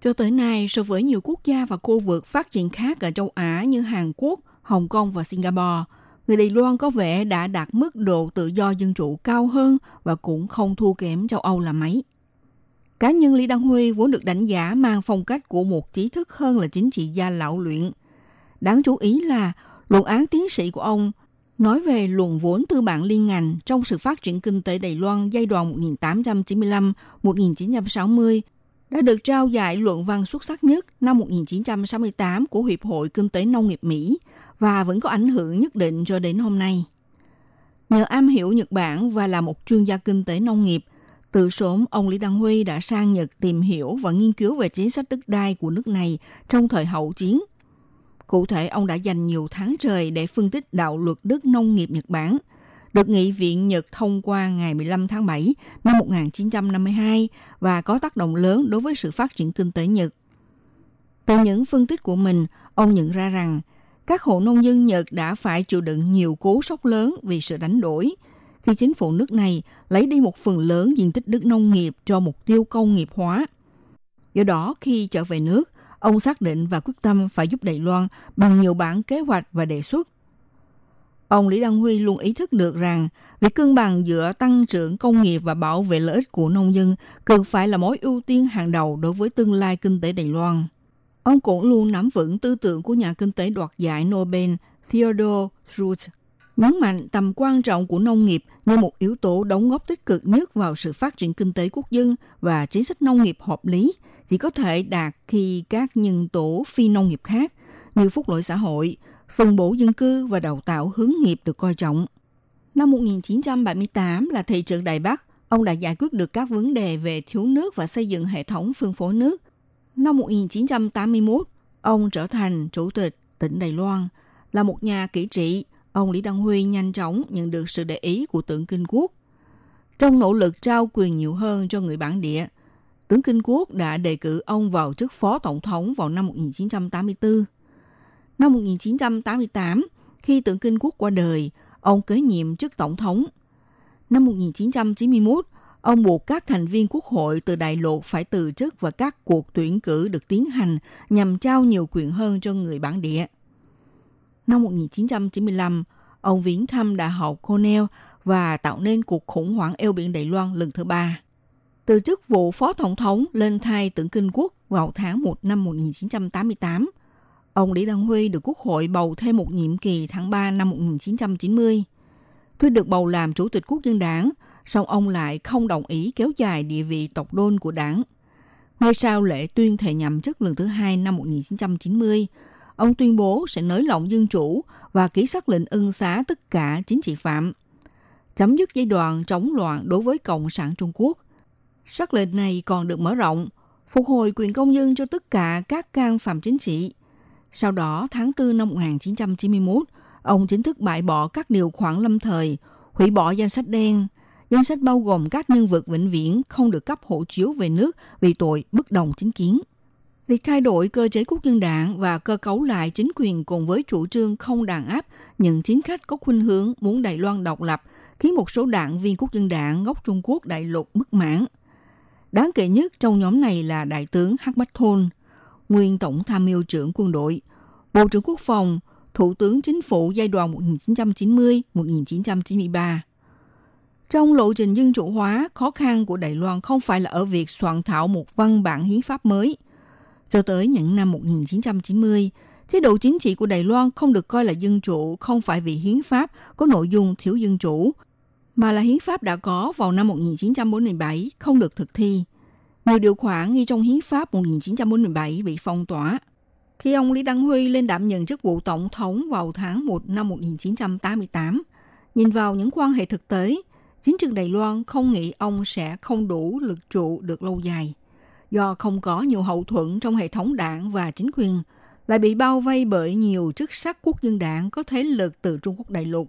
Cho tới nay, so với nhiều quốc gia và khu vực phát triển khác ở châu Á như Hàn Quốc, Hồng Kông và Singapore, người Đài Loan có vẻ đã đạt mức độ tự do dân chủ cao hơn và cũng không thua kém châu Âu là mấy. Cá nhân Lý Đăng Huy vốn được đánh giá mang phong cách của một trí thức hơn là chính trị gia lão luyện. Đáng chú ý là luận án tiến sĩ của ông nói về luận vốn tư bản liên ngành trong sự phát triển kinh tế Đài Loan giai đoạn 1895-1960 đã được trao giải luận văn xuất sắc nhất năm 1968 của Hiệp hội Kinh tế Nông nghiệp Mỹ và vẫn có ảnh hưởng nhất định cho đến hôm nay. Nhờ am hiểu Nhật Bản và là một chuyên gia kinh tế nông nghiệp, từ sớm ông Lý Đăng Huy đã sang Nhật tìm hiểu và nghiên cứu về chính sách đất đai của nước này trong thời hậu chiến. Cụ thể, ông đã dành nhiều tháng trời để phân tích đạo luật đất nông nghiệp Nhật Bản – được Nghị viện Nhật thông qua ngày 15 tháng 7 năm 1952 và có tác động lớn đối với sự phát triển kinh tế Nhật. Từ những phân tích của mình, ông nhận ra rằng các hộ nông dân Nhật đã phải chịu đựng nhiều cú sốc lớn vì sự đánh đổi, khi chính phủ nước này lấy đi một phần lớn diện tích đất nông nghiệp cho mục tiêu công nghiệp hóa. Do đó, khi trở về nước, ông xác định và quyết tâm phải giúp Đài Loan bằng nhiều bản kế hoạch và đề xuất Ông Lý Đăng Huy luôn ý thức được rằng việc cân bằng giữa tăng trưởng công nghiệp và bảo vệ lợi ích của nông dân cần phải là mối ưu tiên hàng đầu đối với tương lai kinh tế Đài Loan. Ông cũng luôn nắm vững tư tưởng của nhà kinh tế đoạt giải Nobel Theodore Schultz, nhấn mạnh tầm quan trọng của nông nghiệp như một yếu tố đóng góp tích cực nhất vào sự phát triển kinh tế quốc dân và chính sách nông nghiệp hợp lý chỉ có thể đạt khi các nhân tố phi nông nghiệp khác như phúc lợi xã hội, phân bổ dân cư và đào tạo hướng nghiệp được coi trọng. Năm 1978 là thị trưởng Đài Bắc, ông đã giải quyết được các vấn đề về thiếu nước và xây dựng hệ thống phân phối nước. Năm 1981, ông trở thành chủ tịch tỉnh Đài Loan. Là một nhà kỹ trị, ông Lý Đăng Huy nhanh chóng nhận được sự để ý của tướng Kinh Quốc. Trong nỗ lực trao quyền nhiều hơn cho người bản địa, tướng Kinh Quốc đã đề cử ông vào chức phó tổng thống vào năm 1984. Năm 1988, khi tưởng Kinh Quốc qua đời, ông kế nhiệm chức tổng thống. Năm 1991, ông buộc các thành viên quốc hội từ đại lục phải từ chức và các cuộc tuyển cử được tiến hành nhằm trao nhiều quyền hơn cho người bản địa. Năm 1995, ông viếng thăm Đại học Cornell và tạo nên cuộc khủng hoảng eo biển Đài Loan lần thứ ba. Từ chức vụ phó tổng thống lên thay tưởng kinh quốc vào tháng 1 năm 1988, Ông Lý Đăng Huy được Quốc hội bầu thêm một nhiệm kỳ tháng 3 năm 1990. Tuy được bầu làm Chủ tịch Quốc dân đảng, song ông lại không đồng ý kéo dài địa vị tộc đôn của đảng. Ngay sau lễ tuyên thệ nhậm chức lần thứ hai năm 1990, ông tuyên bố sẽ nới lỏng dân chủ và ký sắc lệnh ân xá tất cả chính trị phạm, chấm dứt giai đoạn chống loạn đối với Cộng sản Trung Quốc. Sắc lệnh này còn được mở rộng, phục hồi quyền công dân cho tất cả các can phạm chính trị – sau đó, tháng 4 năm 1991, ông chính thức bãi bỏ các điều khoản lâm thời, hủy bỏ danh sách đen. Danh sách bao gồm các nhân vật vĩnh viễn không được cấp hộ chiếu về nước vì tội bất đồng chính kiến. Việc thay đổi cơ chế quốc dân đảng và cơ cấu lại chính quyền cùng với chủ trương không đàn áp những chính khách có khuynh hướng muốn Đài Loan độc lập khiến một số đảng viên quốc dân đảng gốc Trung Quốc đại lục bất mãn. Đáng kể nhất trong nhóm này là Đại tướng Hắc Bách Thôn, nguyên Tổng tham mưu trưởng quân đội, Bộ trưởng Quốc phòng, Thủ tướng Chính phủ giai đoạn 1990-1993. Trong lộ trình dân chủ hóa, khó khăn của Đài Loan không phải là ở việc soạn thảo một văn bản hiến pháp mới. Cho tới những năm 1990, chế độ chính trị của Đài Loan không được coi là dân chủ không phải vì hiến pháp có nội dung thiếu dân chủ, mà là hiến pháp đã có vào năm 1947 không được thực thi. Nhiều điều khoản ghi trong hiến pháp 1947 bị phong tỏa. Khi ông Lý Đăng Huy lên đảm nhận chức vụ tổng thống vào tháng 1 năm 1988, nhìn vào những quan hệ thực tế, chính trường Đài Loan không nghĩ ông sẽ không đủ lực trụ được lâu dài. Do không có nhiều hậu thuẫn trong hệ thống đảng và chính quyền, lại bị bao vây bởi nhiều chức sắc quốc dân đảng có thế lực từ Trung Quốc đại lục,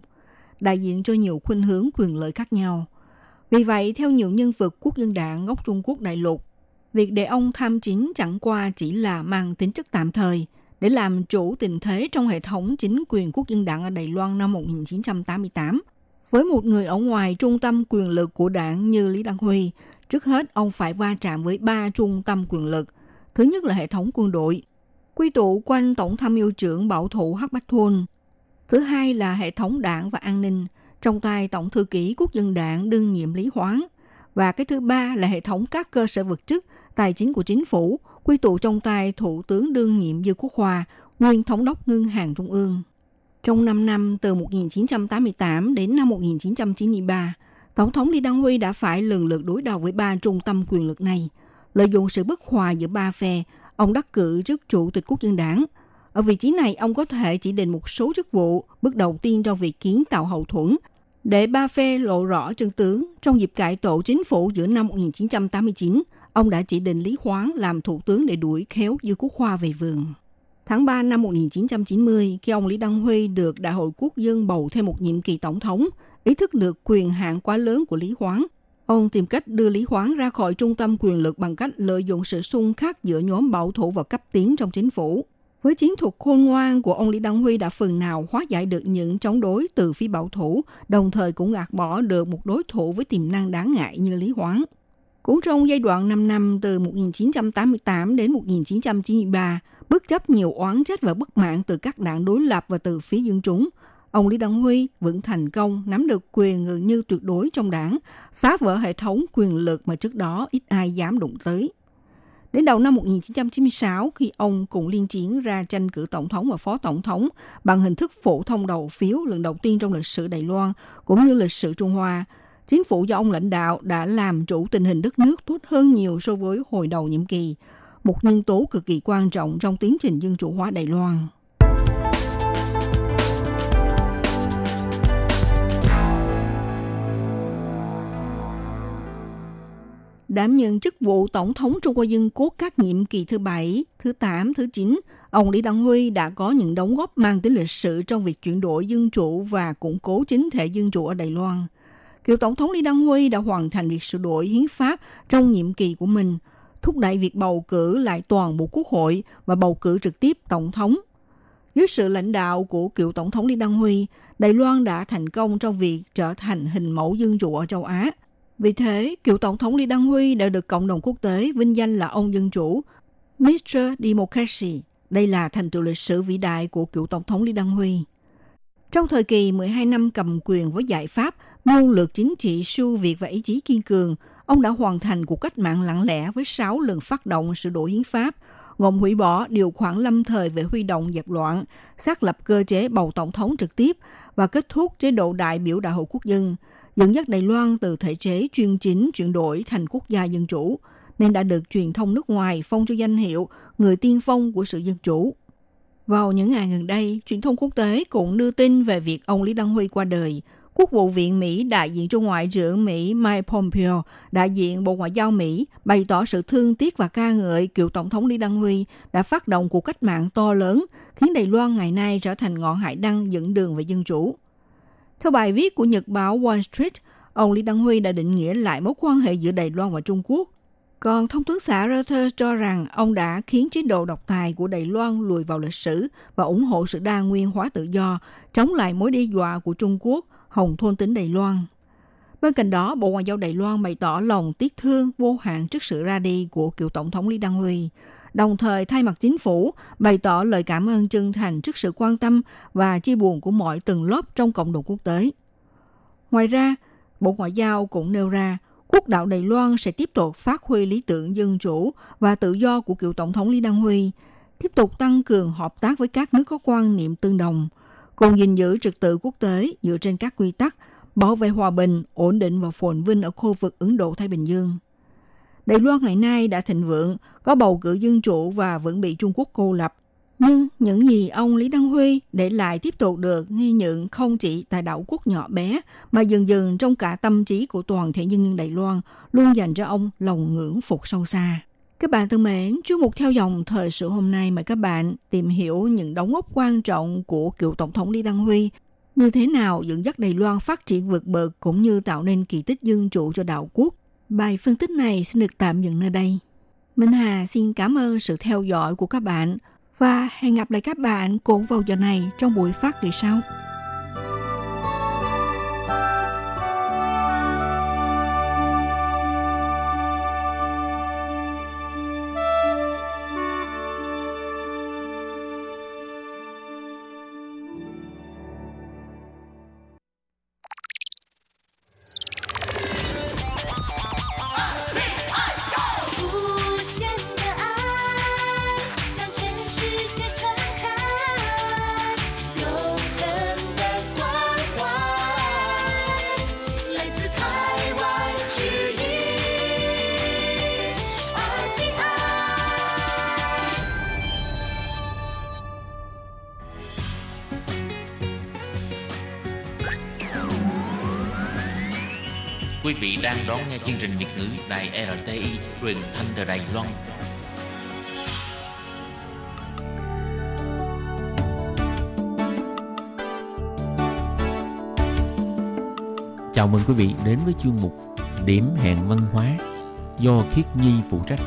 đại diện cho nhiều khuynh hướng quyền lợi khác nhau. Vì vậy, theo nhiều nhân vật quốc dân đảng gốc Trung Quốc đại lục, việc để ông tham chính chẳng qua chỉ là mang tính chất tạm thời để làm chủ tình thế trong hệ thống chính quyền quốc dân đảng ở Đài Loan năm 1988 Với một người ở ngoài trung tâm quyền lực của đảng như Lý Đăng Huy, trước hết ông phải va chạm với ba trung tâm quyền lực. Thứ nhất là hệ thống quân đội, quy tụ quanh Tổng tham mưu trưởng bảo thủ Hắc Bách Thôn. Thứ hai là hệ thống đảng và an ninh, trong tay Tổng thư ký Quốc dân đảng đương nhiệm Lý Hoáng. Và cái thứ ba là hệ thống các cơ sở vật chất, tài chính của chính phủ, quy tụ trong tay Thủ tướng đương nhiệm Dư Quốc Hòa, nguyên thống đốc ngân hàng trung ương. Trong 5 năm từ 1988 đến năm 1993, Tổng thống Lý Đăng Huy đã phải lần lượt đối đầu với ba trung tâm quyền lực này. Lợi dụng sự bất hòa giữa ba phe, ông đắc cử chức chủ tịch quốc dân đảng. Ở vị trí này, ông có thể chỉ định một số chức vụ, bước đầu tiên trong việc kiến tạo hậu thuẫn, để ba phe lộ rõ chân tướng. Trong dịp cải tổ chính phủ giữa năm 1989, ông đã chỉ định Lý Hoáng làm thủ tướng để đuổi khéo Dư Quốc Hoa về vườn. Tháng 3 năm 1990, khi ông Lý Đăng Huy được Đại hội Quốc dân bầu thêm một nhiệm kỳ tổng thống, ý thức được quyền hạn quá lớn của Lý Hoáng. Ông tìm cách đưa Lý Hoáng ra khỏi trung tâm quyền lực bằng cách lợi dụng sự xung khắc giữa nhóm bảo thủ và cấp tiến trong chính phủ. Với chiến thuật khôn ngoan của ông Lý Đăng Huy đã phần nào hóa giải được những chống đối từ phía bảo thủ, đồng thời cũng gạt bỏ được một đối thủ với tiềm năng đáng ngại như Lý Hoáng. Cũng trong giai đoạn 5 năm từ 1988 đến 1993, bất chấp nhiều oán trách và bất mãn từ các đảng đối lập và từ phía dân chúng, ông Lý Đăng Huy vẫn thành công nắm được quyền gần như tuyệt đối trong đảng, phá vỡ hệ thống quyền lực mà trước đó ít ai dám đụng tới. Đến đầu năm 1996, khi ông cùng liên chiến ra tranh cử tổng thống và phó tổng thống bằng hình thức phổ thông đầu phiếu lần đầu tiên trong lịch sử Đài Loan, cũng như lịch sử Trung Hoa, chính phủ do ông lãnh đạo đã làm chủ tình hình đất nước tốt hơn nhiều so với hồi đầu nhiệm kỳ, một nhân tố cực kỳ quan trọng trong tiến trình dân chủ hóa Đài Loan. Đảm nhận chức vụ Tổng thống Trung Hoa Dân Quốc các nhiệm kỳ thứ bảy, thứ tám, thứ chín, ông Lý Đăng Huy đã có những đóng góp mang tính lịch sử trong việc chuyển đổi dân chủ và củng cố chính thể dân chủ ở Đài Loan. Cựu Tổng thống Lý Đăng Huy đã hoàn thành việc sửa đổi hiến pháp trong nhiệm kỳ của mình, thúc đẩy việc bầu cử lại toàn bộ quốc hội và bầu cử trực tiếp Tổng thống. Dưới sự lãnh đạo của cựu Tổng thống Lý Đăng Huy, Đài Loan đã thành công trong việc trở thành hình mẫu dân chủ ở châu Á – vì thế, cựu Tổng thống Lý Đăng Huy đã được cộng đồng quốc tế vinh danh là ông dân chủ, Mr. Democracy. Đây là thành tựu lịch sử vĩ đại của cựu Tổng thống Lý Đăng Huy. Trong thời kỳ 12 năm cầm quyền với giải pháp, mưu lược chính trị siêu việt và ý chí kiên cường, ông đã hoàn thành cuộc cách mạng lặng lẽ với 6 lần phát động sự đổi hiến pháp, gồm hủy bỏ điều khoản lâm thời về huy động dẹp loạn, xác lập cơ chế bầu tổng thống trực tiếp và kết thúc chế độ đại biểu đại hội quốc dân, dẫn dắt Đài Loan từ thể chế chuyên chính chuyển đổi thành quốc gia dân chủ, nên đã được truyền thông nước ngoài phong cho danh hiệu người tiên phong của sự dân chủ. Vào những ngày gần đây, truyền thông quốc tế cũng đưa tin về việc ông Lý Đăng Huy qua đời. Quốc vụ viện Mỹ đại diện cho Ngoại trưởng Mỹ Mike Pompeo, đại diện Bộ Ngoại giao Mỹ, bày tỏ sự thương tiếc và ca ngợi cựu Tổng thống Lý Đăng Huy đã phát động cuộc cách mạng to lớn, khiến Đài Loan ngày nay trở thành ngọn hải đăng dẫn đường về dân chủ. Theo bài viết của Nhật báo Wall Street, ông Lý Đăng Huy đã định nghĩa lại mối quan hệ giữa Đài Loan và Trung Quốc. Còn thông tấn xã Reuters cho rằng ông đã khiến chế độ độc tài của Đài Loan lùi vào lịch sử và ủng hộ sự đa nguyên hóa tự do, chống lại mối đe dọa của Trung Quốc, hồng thôn tính Đài Loan. Bên cạnh đó, Bộ Ngoại giao Đài Loan bày tỏ lòng tiếc thương vô hạn trước sự ra đi của cựu Tổng thống Lý Đăng Huy, đồng thời thay mặt chính phủ bày tỏ lời cảm ơn chân thành trước sự quan tâm và chia buồn của mọi tầng lớp trong cộng đồng quốc tế. Ngoài ra, Bộ Ngoại giao cũng nêu ra quốc đạo Đài Loan sẽ tiếp tục phát huy lý tưởng dân chủ và tự do của cựu Tổng thống Lý Đăng Huy, tiếp tục tăng cường hợp tác với các nước có quan niệm tương đồng, cùng gìn giữ trật tự quốc tế dựa trên các quy tắc bảo vệ hòa bình, ổn định và phồn vinh ở khu vực Ấn Độ-Thái Bình Dương. Đài Loan ngày nay đã thịnh vượng, có bầu cử dân chủ và vẫn bị Trung Quốc cô lập. Nhưng những gì ông Lý Đăng Huy để lại tiếp tục được ghi nhận không chỉ tại đảo quốc nhỏ bé, mà dần dần trong cả tâm trí của toàn thể nhân dân Đài Loan luôn dành cho ông lòng ngưỡng phục sâu xa. Các bạn thân mến, chuyên mục theo dòng thời sự hôm nay mời các bạn tìm hiểu những đóng góp quan trọng của cựu Tổng thống Lý Đăng Huy như thế nào dẫn dắt Đài Loan phát triển vượt bậc cũng như tạo nên kỳ tích dân chủ cho đảo quốc Bài phân tích này xin được tạm dừng nơi đây. Minh Hà xin cảm ơn sự theo dõi của các bạn và hẹn gặp lại các bạn cũng vào giờ này trong buổi phát kỳ sau.
Đang đón nghe chương trình Việt ngữ Đài RTI truyền thanh từ Đài Loan. Chào mừng quý vị đến với chương mục Điểm hẹn văn hóa do Khiết Nhi phụ trách.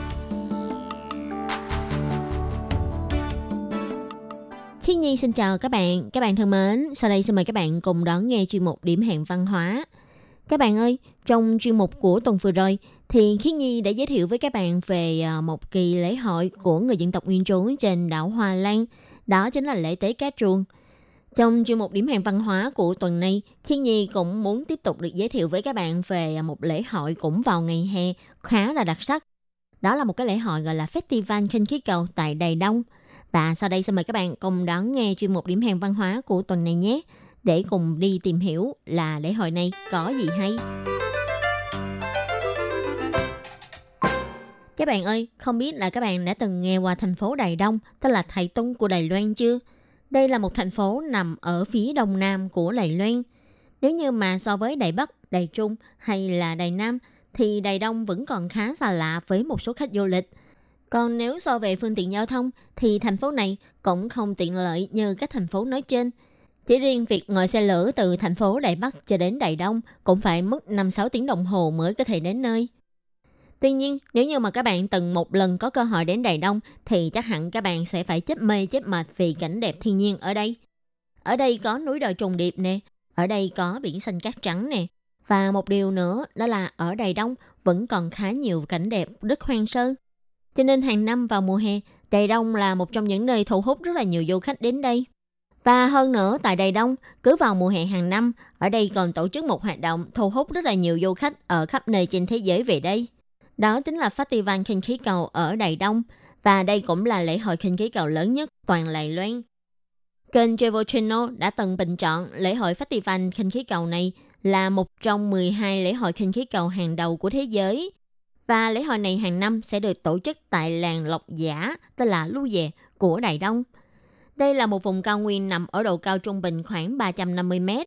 Khiết Nhi xin chào các bạn, các bạn thân mến. Sau đây xin mời các bạn cùng đón nghe chuyên mục Điểm hẹn văn hóa. Các bạn ơi, trong chuyên mục của tuần vừa rồi thì Khiết Nhi đã giới thiệu với các bạn về à, một kỳ lễ hội của người dân tộc nguyên trú trên đảo Hoa Lan. Đó chính là lễ tế cá truồng. Trong chuyên mục điểm hẹn văn hóa của tuần này, Khiết Nhi cũng muốn tiếp tục được giới thiệu với các bạn về à, một lễ hội cũng vào ngày hè khá là đặc sắc. Đó là một cái lễ hội gọi là Festival khinh khí cầu tại Đài Đông. Và sau đây xin mời các bạn cùng đón nghe chuyên mục điểm hẹn văn hóa của tuần này nhé để cùng đi tìm hiểu là lễ hội này có gì hay. Các bạn ơi, không biết là các bạn đã từng nghe qua thành phố Đài Đông, tức là Thầy Tung của Đài Loan chưa? Đây là một thành phố nằm ở phía đông nam của Đài Loan. Nếu như mà so với Đài Bắc, Đài Trung hay là Đài Nam, thì Đài Đông vẫn còn khá xa lạ với một số khách du lịch. Còn nếu so về phương tiện giao thông, thì thành phố này cũng không tiện lợi như các thành phố nói trên – chỉ riêng việc ngồi xe lửa từ thành phố Đài Bắc cho đến Đài Đông cũng phải mất 5-6 tiếng đồng hồ mới có thể đến nơi. Tuy nhiên, nếu như mà các bạn từng một lần có cơ hội đến Đài Đông thì chắc hẳn các bạn sẽ phải chết mê chết mệt vì cảnh đẹp thiên nhiên ở đây. Ở đây có núi đồi trùng điệp nè, ở đây có biển xanh cát trắng nè. Và một điều nữa đó là ở Đài Đông vẫn còn khá nhiều cảnh đẹp rất hoang sơ. Cho nên hàng năm vào mùa hè, Đài Đông là một trong những nơi thu hút rất là nhiều du khách đến đây. Và hơn nữa, tại Đài Đông, cứ vào mùa hè hàng năm, ở đây còn tổ chức một hoạt động thu hút rất là nhiều du khách ở khắp nơi trên thế giới về đây. Đó chính là Festival khinh khí cầu ở Đài Đông, và đây cũng là lễ hội khinh khí cầu lớn nhất toàn Lài Loan. Kênh Travel Channel đã từng bình chọn lễ hội Festival khinh khí cầu này là một trong 12 lễ hội khinh khí cầu hàng đầu của thế giới. Và lễ hội này hàng năm sẽ được tổ chức tại làng Lộc Giả, tên là Lu Dè của Đài Đông – đây là một vùng cao nguyên nằm ở độ cao trung bình khoảng 350 mét.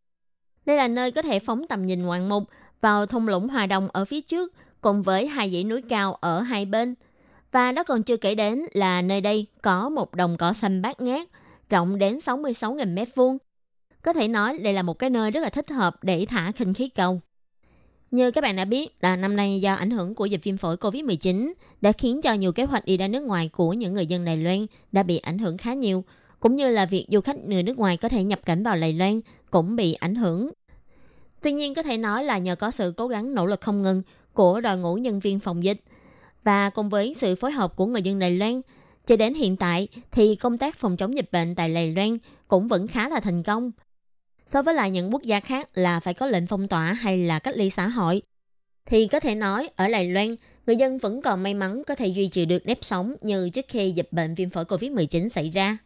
Đây là nơi có thể phóng tầm nhìn ngoạn mục vào thung lũng Hòa Đông ở phía trước, cùng với hai dãy núi cao ở hai bên. Và đó còn chưa kể đến là nơi đây có một đồng cỏ xanh bát ngát, rộng đến 66.000 mét vuông. Có thể nói đây là một cái nơi rất là thích hợp để thả khinh khí cầu. Như các bạn đã biết là năm nay do ảnh hưởng của dịch viêm phổi COVID-19 đã khiến cho nhiều kế hoạch đi ra nước ngoài của những người dân Đài Loan đã bị ảnh hưởng khá nhiều cũng như là việc du khách người nước ngoài có thể nhập cảnh vào Đài Loan cũng bị ảnh hưởng. Tuy nhiên có thể nói là nhờ có sự cố gắng nỗ lực không ngừng của đội ngũ nhân viên phòng dịch và cùng với sự phối hợp của người dân Đài Loan, cho đến hiện tại thì công tác phòng chống dịch bệnh tại Đài Loan cũng vẫn khá là thành công. So với lại những quốc gia khác là phải có lệnh phong tỏa hay là cách ly xã hội, thì có thể nói ở Đài Loan, người dân vẫn còn may mắn có thể duy trì được nếp sống như trước khi dịch bệnh viêm phổi COVID-19 xảy ra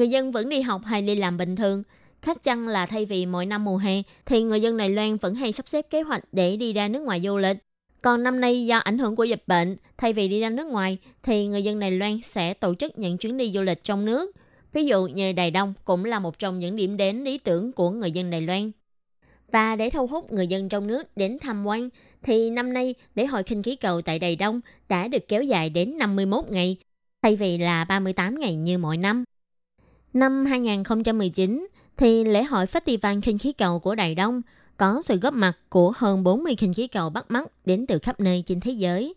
người dân vẫn đi học hay đi làm bình thường. Khác chăng là thay vì mỗi năm mùa hè thì người dân Đài Loan vẫn hay sắp xếp kế hoạch để đi ra nước ngoài du lịch. Còn năm nay do ảnh hưởng của dịch bệnh, thay vì đi ra nước ngoài thì người dân Đài Loan sẽ tổ chức những chuyến đi du lịch trong nước. Ví dụ như Đài Đông cũng là một trong những điểm đến lý tưởng của người dân Đài Loan. Và để thu hút người dân trong nước đến tham quan, thì năm nay lễ hội khinh khí cầu tại Đài Đông đã được kéo dài đến 51 ngày, thay vì là 38 ngày như mọi năm. Năm 2019 thì lễ hội Festival khinh khí cầu của Đài Đông có sự góp mặt của hơn 40 khinh khí cầu bắt mắt đến từ khắp nơi trên thế giới.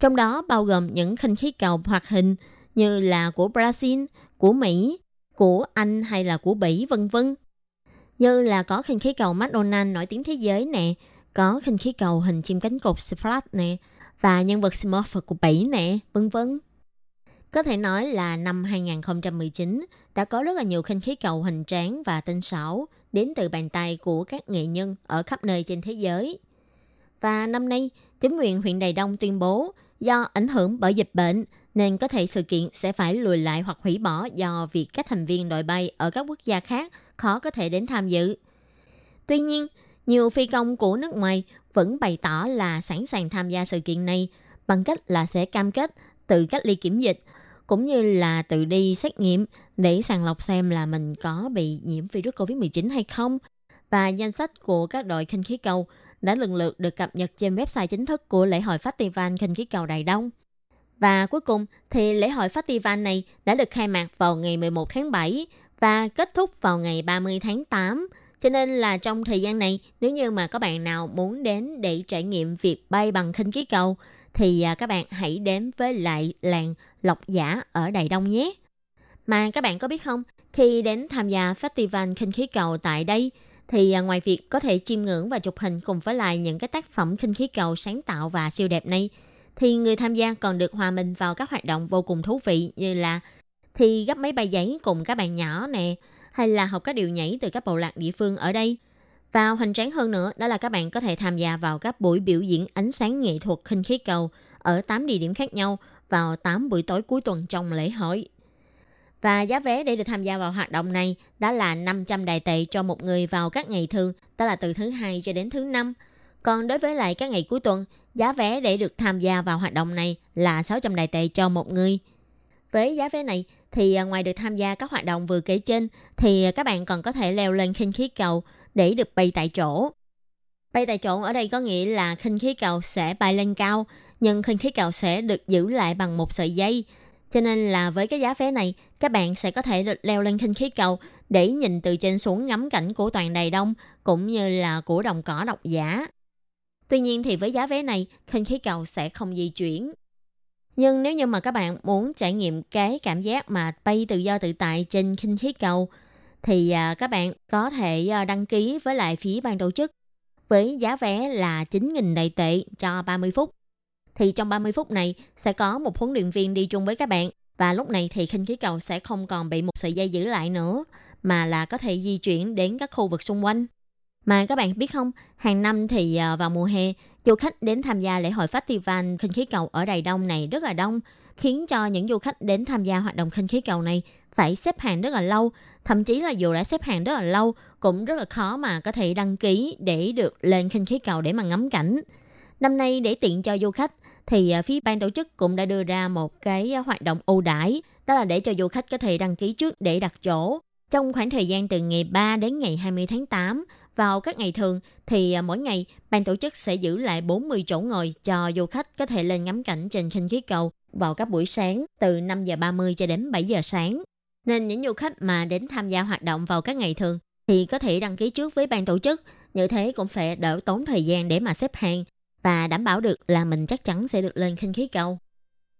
Trong đó bao gồm những khinh khí cầu hoạt hình như là của Brazil, của Mỹ, của Anh hay là của Bỉ vân vân. Như là có khinh khí cầu McDonald nổi tiếng thế giới nè, có khinh khí cầu hình chim cánh cụt Splat nè, và nhân vật Smurf của Bỉ nè, vân vân. Có thể nói là năm 2019 đã có rất là nhiều khinh khí cầu hình tráng và tinh xảo đến từ bàn tay của các nghệ nhân ở khắp nơi trên thế giới. Và năm nay, chính quyền huyện Đài Đông tuyên bố do ảnh hưởng bởi dịch bệnh nên có thể sự kiện sẽ phải lùi lại hoặc hủy bỏ do việc các thành viên đội bay ở các quốc gia khác khó có thể đến tham dự. Tuy nhiên, nhiều phi công của nước ngoài vẫn bày tỏ là sẵn sàng tham gia sự kiện này bằng cách là sẽ cam kết tự cách ly kiểm dịch cũng như là tự đi xét nghiệm để sàng lọc xem là mình có bị nhiễm virus COVID-19 hay không. Và danh sách của các đội khinh khí cầu đã lần lượt được cập nhật trên website chính thức của lễ hội Festival khinh khí cầu Đài Đông. Và cuối cùng thì lễ hội Festival này đã được khai mạc vào ngày 11 tháng 7 và kết thúc vào ngày 30 tháng 8. Cho nên là trong thời gian này, nếu như mà có bạn nào muốn đến để trải nghiệm việc bay bằng khinh khí cầu, thì à, các bạn hãy đến với lại làng Lộc Giả ở Đài Đông nhé. Mà các bạn có biết không, khi đến tham gia Festival khinh khí cầu tại đây, thì à, ngoài việc có thể chiêm ngưỡng và chụp hình cùng với lại những cái tác phẩm khinh khí cầu sáng tạo và siêu đẹp này, thì người tham gia còn được hòa mình vào các hoạt động vô cùng thú vị như là thi gấp mấy bài giấy cùng các bạn nhỏ nè, hay là học các điệu nhảy từ các bộ lạc địa phương ở đây. Và hoành tráng hơn nữa đó là các bạn có thể tham gia vào các buổi biểu diễn ánh sáng nghệ thuật khinh khí cầu ở 8 địa điểm khác nhau vào 8 buổi tối cuối tuần trong lễ hội. Và giá vé để được tham gia vào hoạt động này đó là 500 đài tệ cho một người vào các ngày thường, đó là từ thứ hai cho đến thứ năm. Còn đối với lại các ngày cuối tuần, giá vé để được tham gia vào hoạt động này là 600 đài tệ cho một người. Với giá vé này thì à, ngoài được tham gia các hoạt động vừa kể trên thì à, các bạn còn có thể leo lên khinh khí cầu để được bay tại chỗ. Bay tại chỗ ở đây có nghĩa là khinh khí cầu sẽ bay lên cao, nhưng khinh khí cầu sẽ được giữ lại bằng một sợi dây. Cho nên là với cái giá vé này, các bạn sẽ có thể được leo lên khinh khí cầu để nhìn từ trên xuống ngắm cảnh của toàn Đài Đông cũng như là của đồng cỏ độc giả. Tuy nhiên thì với giá vé này, khinh khí cầu sẽ không di chuyển. Nhưng nếu như mà các bạn muốn trải nghiệm cái cảm giác mà bay tự do tự tại trên khinh khí cầu thì à, các bạn có thể à, đăng ký với lại phía ban tổ chức với giá vé là 9.000 đại tệ cho 30 phút. Thì trong 30 phút này sẽ có một huấn luyện viên đi chung với các bạn và lúc này thì khinh khí cầu sẽ không còn bị một sợi dây giữ lại nữa mà là có thể di chuyển đến các khu vực xung quanh. Mà các bạn biết không, hàng năm thì à, vào mùa hè, du khách đến tham gia lễ hội festival khinh khí cầu ở Đài Đông này rất là đông, khiến cho những du khách đến tham gia hoạt động khinh khí cầu này phải xếp hàng rất là lâu. Thậm chí là dù đã xếp hàng rất là lâu, cũng rất là khó mà có thể đăng ký để được lên khinh khí cầu để mà ngắm cảnh. Năm nay để tiện cho du khách, thì à, phía ban tổ chức cũng đã đưa ra một cái à, hoạt động ưu đãi, đó là để cho du khách có thể đăng ký trước để đặt chỗ. Trong khoảng thời gian từ ngày 3 đến ngày 20 tháng 8, vào các ngày thường thì à, mỗi ngày ban tổ chức sẽ giữ lại 40 chỗ ngồi cho du khách có thể lên ngắm cảnh trên khinh khí cầu vào các buổi sáng từ 5 giờ 30 cho đến 7 giờ sáng. Nên những du khách mà đến tham gia hoạt động vào các ngày thường thì có thể đăng ký trước với ban tổ chức, như thế cũng phải đỡ tốn thời gian để mà xếp hàng và đảm bảo được là mình chắc chắn sẽ được lên khinh khí cầu.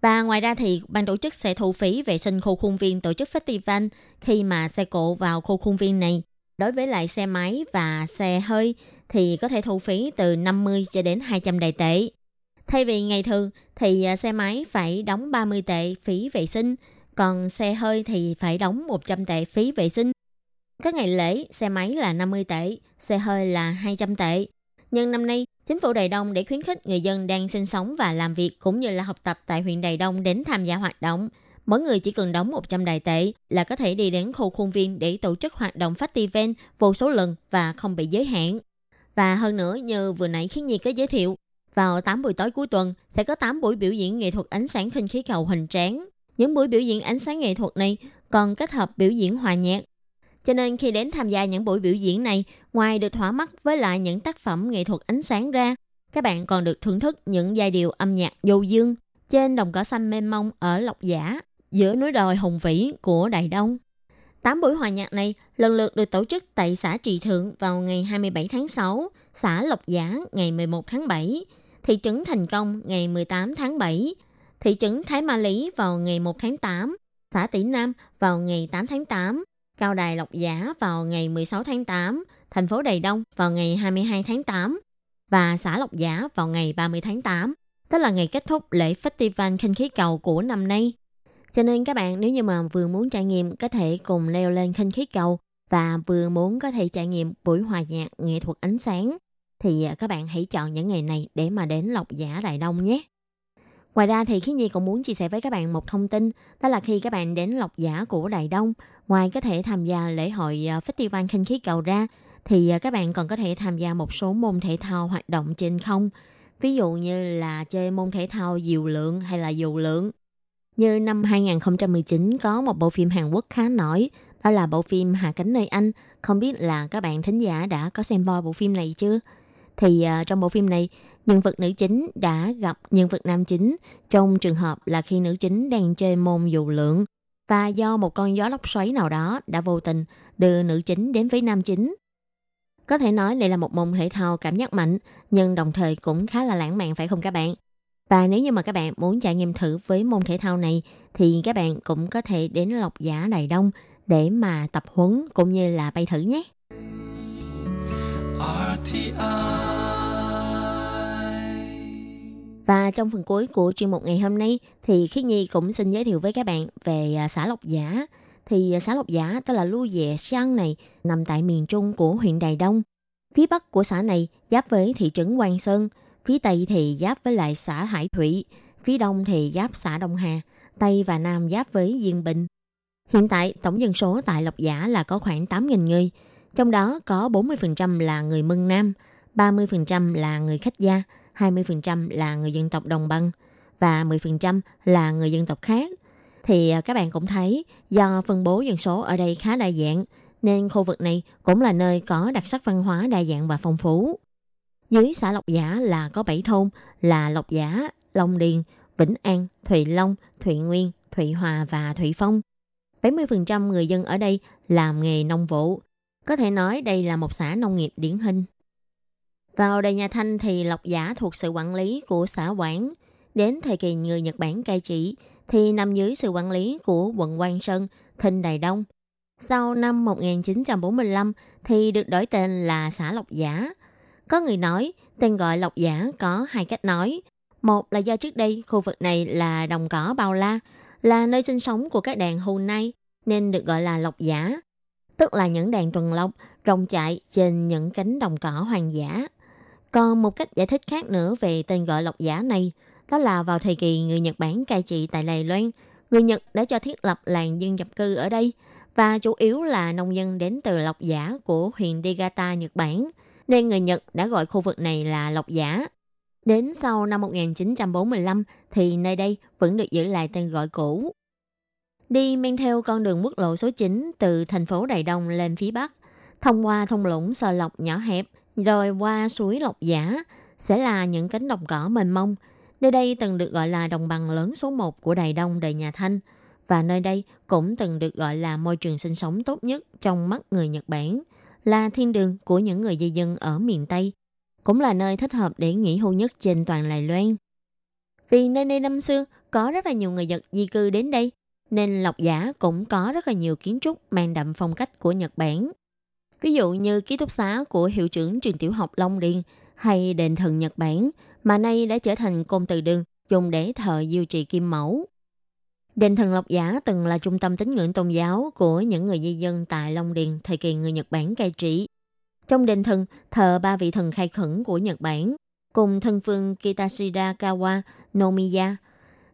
Và ngoài ra thì ban tổ chức sẽ thu phí vệ sinh khu khuôn viên tổ chức festival khi mà xe cộ vào khu khuôn viên này. Đối với lại xe máy và xe hơi thì có thể thu phí từ 50 cho đến 200 đại tệ. Thay vì ngày thường thì à, xe máy phải đóng 30 tệ phí vệ sinh, còn xe hơi thì phải đóng 100 tệ phí vệ sinh. Các ngày lễ, xe máy là 50 tệ, xe hơi là 200 tệ. Nhưng năm nay, chính phủ Đài Đông để khuyến khích người dân đang sinh sống và làm việc cũng như là học tập tại huyện Đài Đông đến tham gia hoạt động. Mỗi người chỉ cần đóng 100 đài tệ là có thể đi đến khu khuôn viên để tổ chức hoạt động festival vô số lần và không bị giới hạn. Và hơn nữa như vừa nãy khiến Nhi có giới thiệu, vào 8 buổi tối cuối tuần sẽ có 8 buổi biểu diễn nghệ thuật ánh sáng khinh khí cầu hình tráng. Những buổi biểu diễn ánh sáng nghệ thuật này còn kết hợp biểu diễn hòa nhạc. Cho nên khi đến tham gia những buổi biểu diễn này, ngoài được thỏa mắt với lại những tác phẩm nghệ thuật ánh sáng ra, các bạn còn được thưởng thức những giai điệu âm nhạc vô dương trên đồng cỏ xanh mênh mông ở Lộc Giả, giữa núi đồi hùng vĩ của Đại Đông. Tám buổi hòa nhạc này lần lượt được tổ chức tại xã Trì Thượng vào ngày 27 tháng 6, xã Lộc Giả ngày 11 tháng 7, thị trấn Thành Công ngày 18 tháng 7, thị trấn Thái Ma Lý vào ngày 1 tháng 8, xã Tỷ Nam vào ngày 8 tháng 8, Cao Đài Lộc Giả vào ngày 16 tháng 8, thành phố Đài Đông vào ngày 22 tháng 8 và xã Lộc Giả vào ngày 30 tháng 8, tức là ngày kết thúc lễ Festival khinh khí cầu của năm nay. Cho nên các bạn nếu như mà vừa muốn trải nghiệm có thể cùng leo lên khinh khí cầu và vừa muốn có thể trải nghiệm buổi hòa nhạc nghệ thuật ánh sáng thì à, các bạn hãy chọn những ngày này để mà đến Lộc Giả Đại Đông nhé. Ngoài ra thì Khí Nhi còn muốn chia sẻ với các bạn một thông tin, đó là khi các bạn đến lọc Giả của Đại Đông, ngoài có thể tham gia lễ hội à, Festival khinh khí cầu ra, thì à, các bạn còn có thể tham gia một số môn thể thao hoạt động trên không. Ví dụ như là chơi môn thể thao diều lượng hay là dù lượng. Như năm 2019 có một bộ phim Hàn Quốc khá nổi, đó là bộ phim Hạ cánh nơi Anh. Không biết là các bạn thính giả đã có xem voi bộ phim này chưa? thì uh, trong bộ phim này nhân vật nữ chính đã gặp nhân vật nam chính trong trường hợp là khi nữ chính đang chơi môn dù lượng và do một con gió lốc xoáy nào đó đã vô tình đưa nữ chính đến với nam chính. Có thể nói đây là một môn thể thao cảm giác mạnh, nhưng đồng thời cũng khá là lãng mạn phải không các bạn? Và nếu như mà các bạn muốn trải nghiệm thử với môn thể thao này thì các bạn cũng có thể đến Lộc Giả Đài Đông để mà tập huấn cũng như là bay thử nhé. RTI và trong phần cuối của chuyên mục ngày hôm nay thì Khiết Nhi cũng xin giới thiệu với các bạn về à, xã Lộc Giả. Thì à, xã Lộc Giả tức là Lu Dẹ Sang này nằm tại miền trung của huyện Đài Đông. Phía bắc của xã này giáp với thị trấn Quang Sơn, phía tây thì giáp với lại xã Hải Thủy, phía đông thì giáp xã Đông Hà, tây và nam giáp với Diên Bình. Hiện tại tổng dân số tại Lộc Giả là có khoảng 8.000 người, trong đó có 40% là người Mân Nam, 30% là người khách gia, 20% là người dân tộc đồng bằng và 10% là người dân tộc khác. Thì à, các bạn cũng thấy do phân bố dân số ở đây khá đa dạng nên khu vực này cũng là nơi có đặc sắc văn hóa đa dạng và phong phú. Dưới xã Lộc Giả là có 7 thôn là Lộc Giả, Long Điền, Vĩnh An, Thụy Long, Thụy Nguyên, Thụy Hòa và Thụy Phong. 70% người dân ở đây làm nghề nông vụ. Có thể nói đây là một xã nông nghiệp điển hình. Vào đời nhà Thanh thì Lộc Giả thuộc sự quản lý của xã Quảng. Đến thời kỳ người Nhật Bản cai trị thì nằm dưới sự quản lý của quận Quang Sơn, Thinh Đài Đông. Sau năm 1945 thì được đổi tên là xã Lộc Giả. Có người nói tên gọi Lộc Giả có hai cách nói. Một là do trước đây khu vực này là đồng cỏ bao la, là nơi sinh sống của các đàn hưu nay nên được gọi là Lộc Giả, tức là những đàn tuần lộc rồng chạy trên những cánh đồng cỏ hoang dã. Còn một cách giải thích khác nữa về tên gọi lộc giả này, đó là vào thời kỳ người Nhật Bản cai trị tại Đài Loan, người Nhật đã cho thiết lập làng dân nhập cư ở đây và chủ yếu là nông dân đến từ lộc giả của huyện Niigata, Nhật Bản, nên người Nhật đã gọi khu vực này là lộc giả. Đến sau năm 1945 thì nơi đây vẫn được giữ lại tên gọi cũ. Đi men theo con đường quốc lộ số 9 từ thành phố Đài Đông lên phía Bắc, thông qua thung lũng Sờ lọc nhỏ hẹp rồi qua suối Lộc Giả sẽ là những cánh đồng cỏ mênh mông. Nơi đây từng được gọi là đồng bằng lớn số 1 của Đài Đông đời nhà Thanh và nơi đây cũng từng được gọi là môi trường sinh sống tốt nhất trong mắt người Nhật Bản, là thiên đường của những người di dân ở miền Tây, cũng là nơi thích hợp để nghỉ hưu nhất trên toàn Đài Loan. Vì nơi đây năm xưa có rất là nhiều người Nhật di cư đến đây, nên Lộc Giả cũng có rất là nhiều kiến trúc mang đậm phong cách của Nhật Bản. Ví dụ như ký túc xá của hiệu trưởng trường tiểu học Long Điền hay đền thần Nhật Bản mà nay đã trở thành côn từ đường dùng để thờ diêu trì kim mẫu. Đền thần Lộc Giả từng là trung tâm tín ngưỡng tôn giáo của những người di dân tại Long Điền thời kỳ người Nhật Bản cai trị. Trong đền thần thờ ba vị thần khai khẩn của Nhật Bản cùng thân phương Kitashira Kawa Nomiya.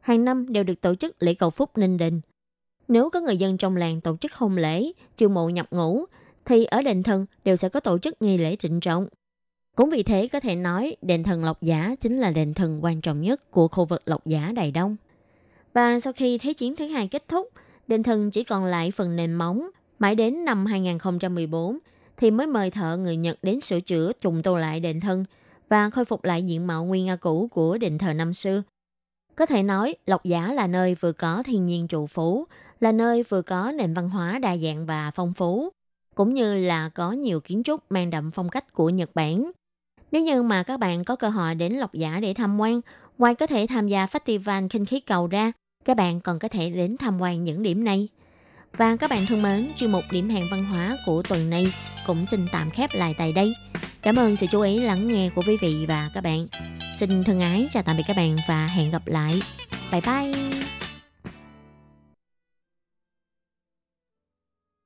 Hàng năm đều được tổ chức lễ cầu phúc ninh đình. Nếu có người dân trong làng tổ chức hôn lễ, chiêu mộ nhập ngũ thì ở đền thần đều sẽ có tổ chức nghi lễ trịnh trọng. Cũng vì thế có thể nói đền thần Lộc Giả chính là đền thần quan trọng nhất của khu vực Lộc Giả Đài Đông. Và sau khi Thế chiến thứ hai kết thúc, đền thần chỉ còn lại phần nền móng. Mãi đến năm 2014 thì mới mời thợ người Nhật đến sửa chữa trùng tu lại đền thần và khôi phục lại diện mạo nguyên nga cũ của đền thờ năm xưa. Có thể nói, Lộc Giả là nơi vừa có thiên nhiên trụ phú, là nơi vừa có nền văn hóa đa dạng và phong phú, cũng như là có nhiều kiến trúc mang đậm phong cách của Nhật Bản. Nếu như mà các bạn có cơ hội đến Lộc Giả để tham quan, ngoài có thể tham gia Festival Kinh khí cầu ra, các bạn còn có thể đến tham quan những điểm này. Và các bạn thân mến, chuyên mục điểm hẹn văn hóa của tuần này cũng xin tạm khép lại tại đây. Cảm ơn sự chú ý lắng nghe của quý vị và các bạn. Xin thân ái chào tạm biệt các bạn và hẹn gặp lại. Bye bye!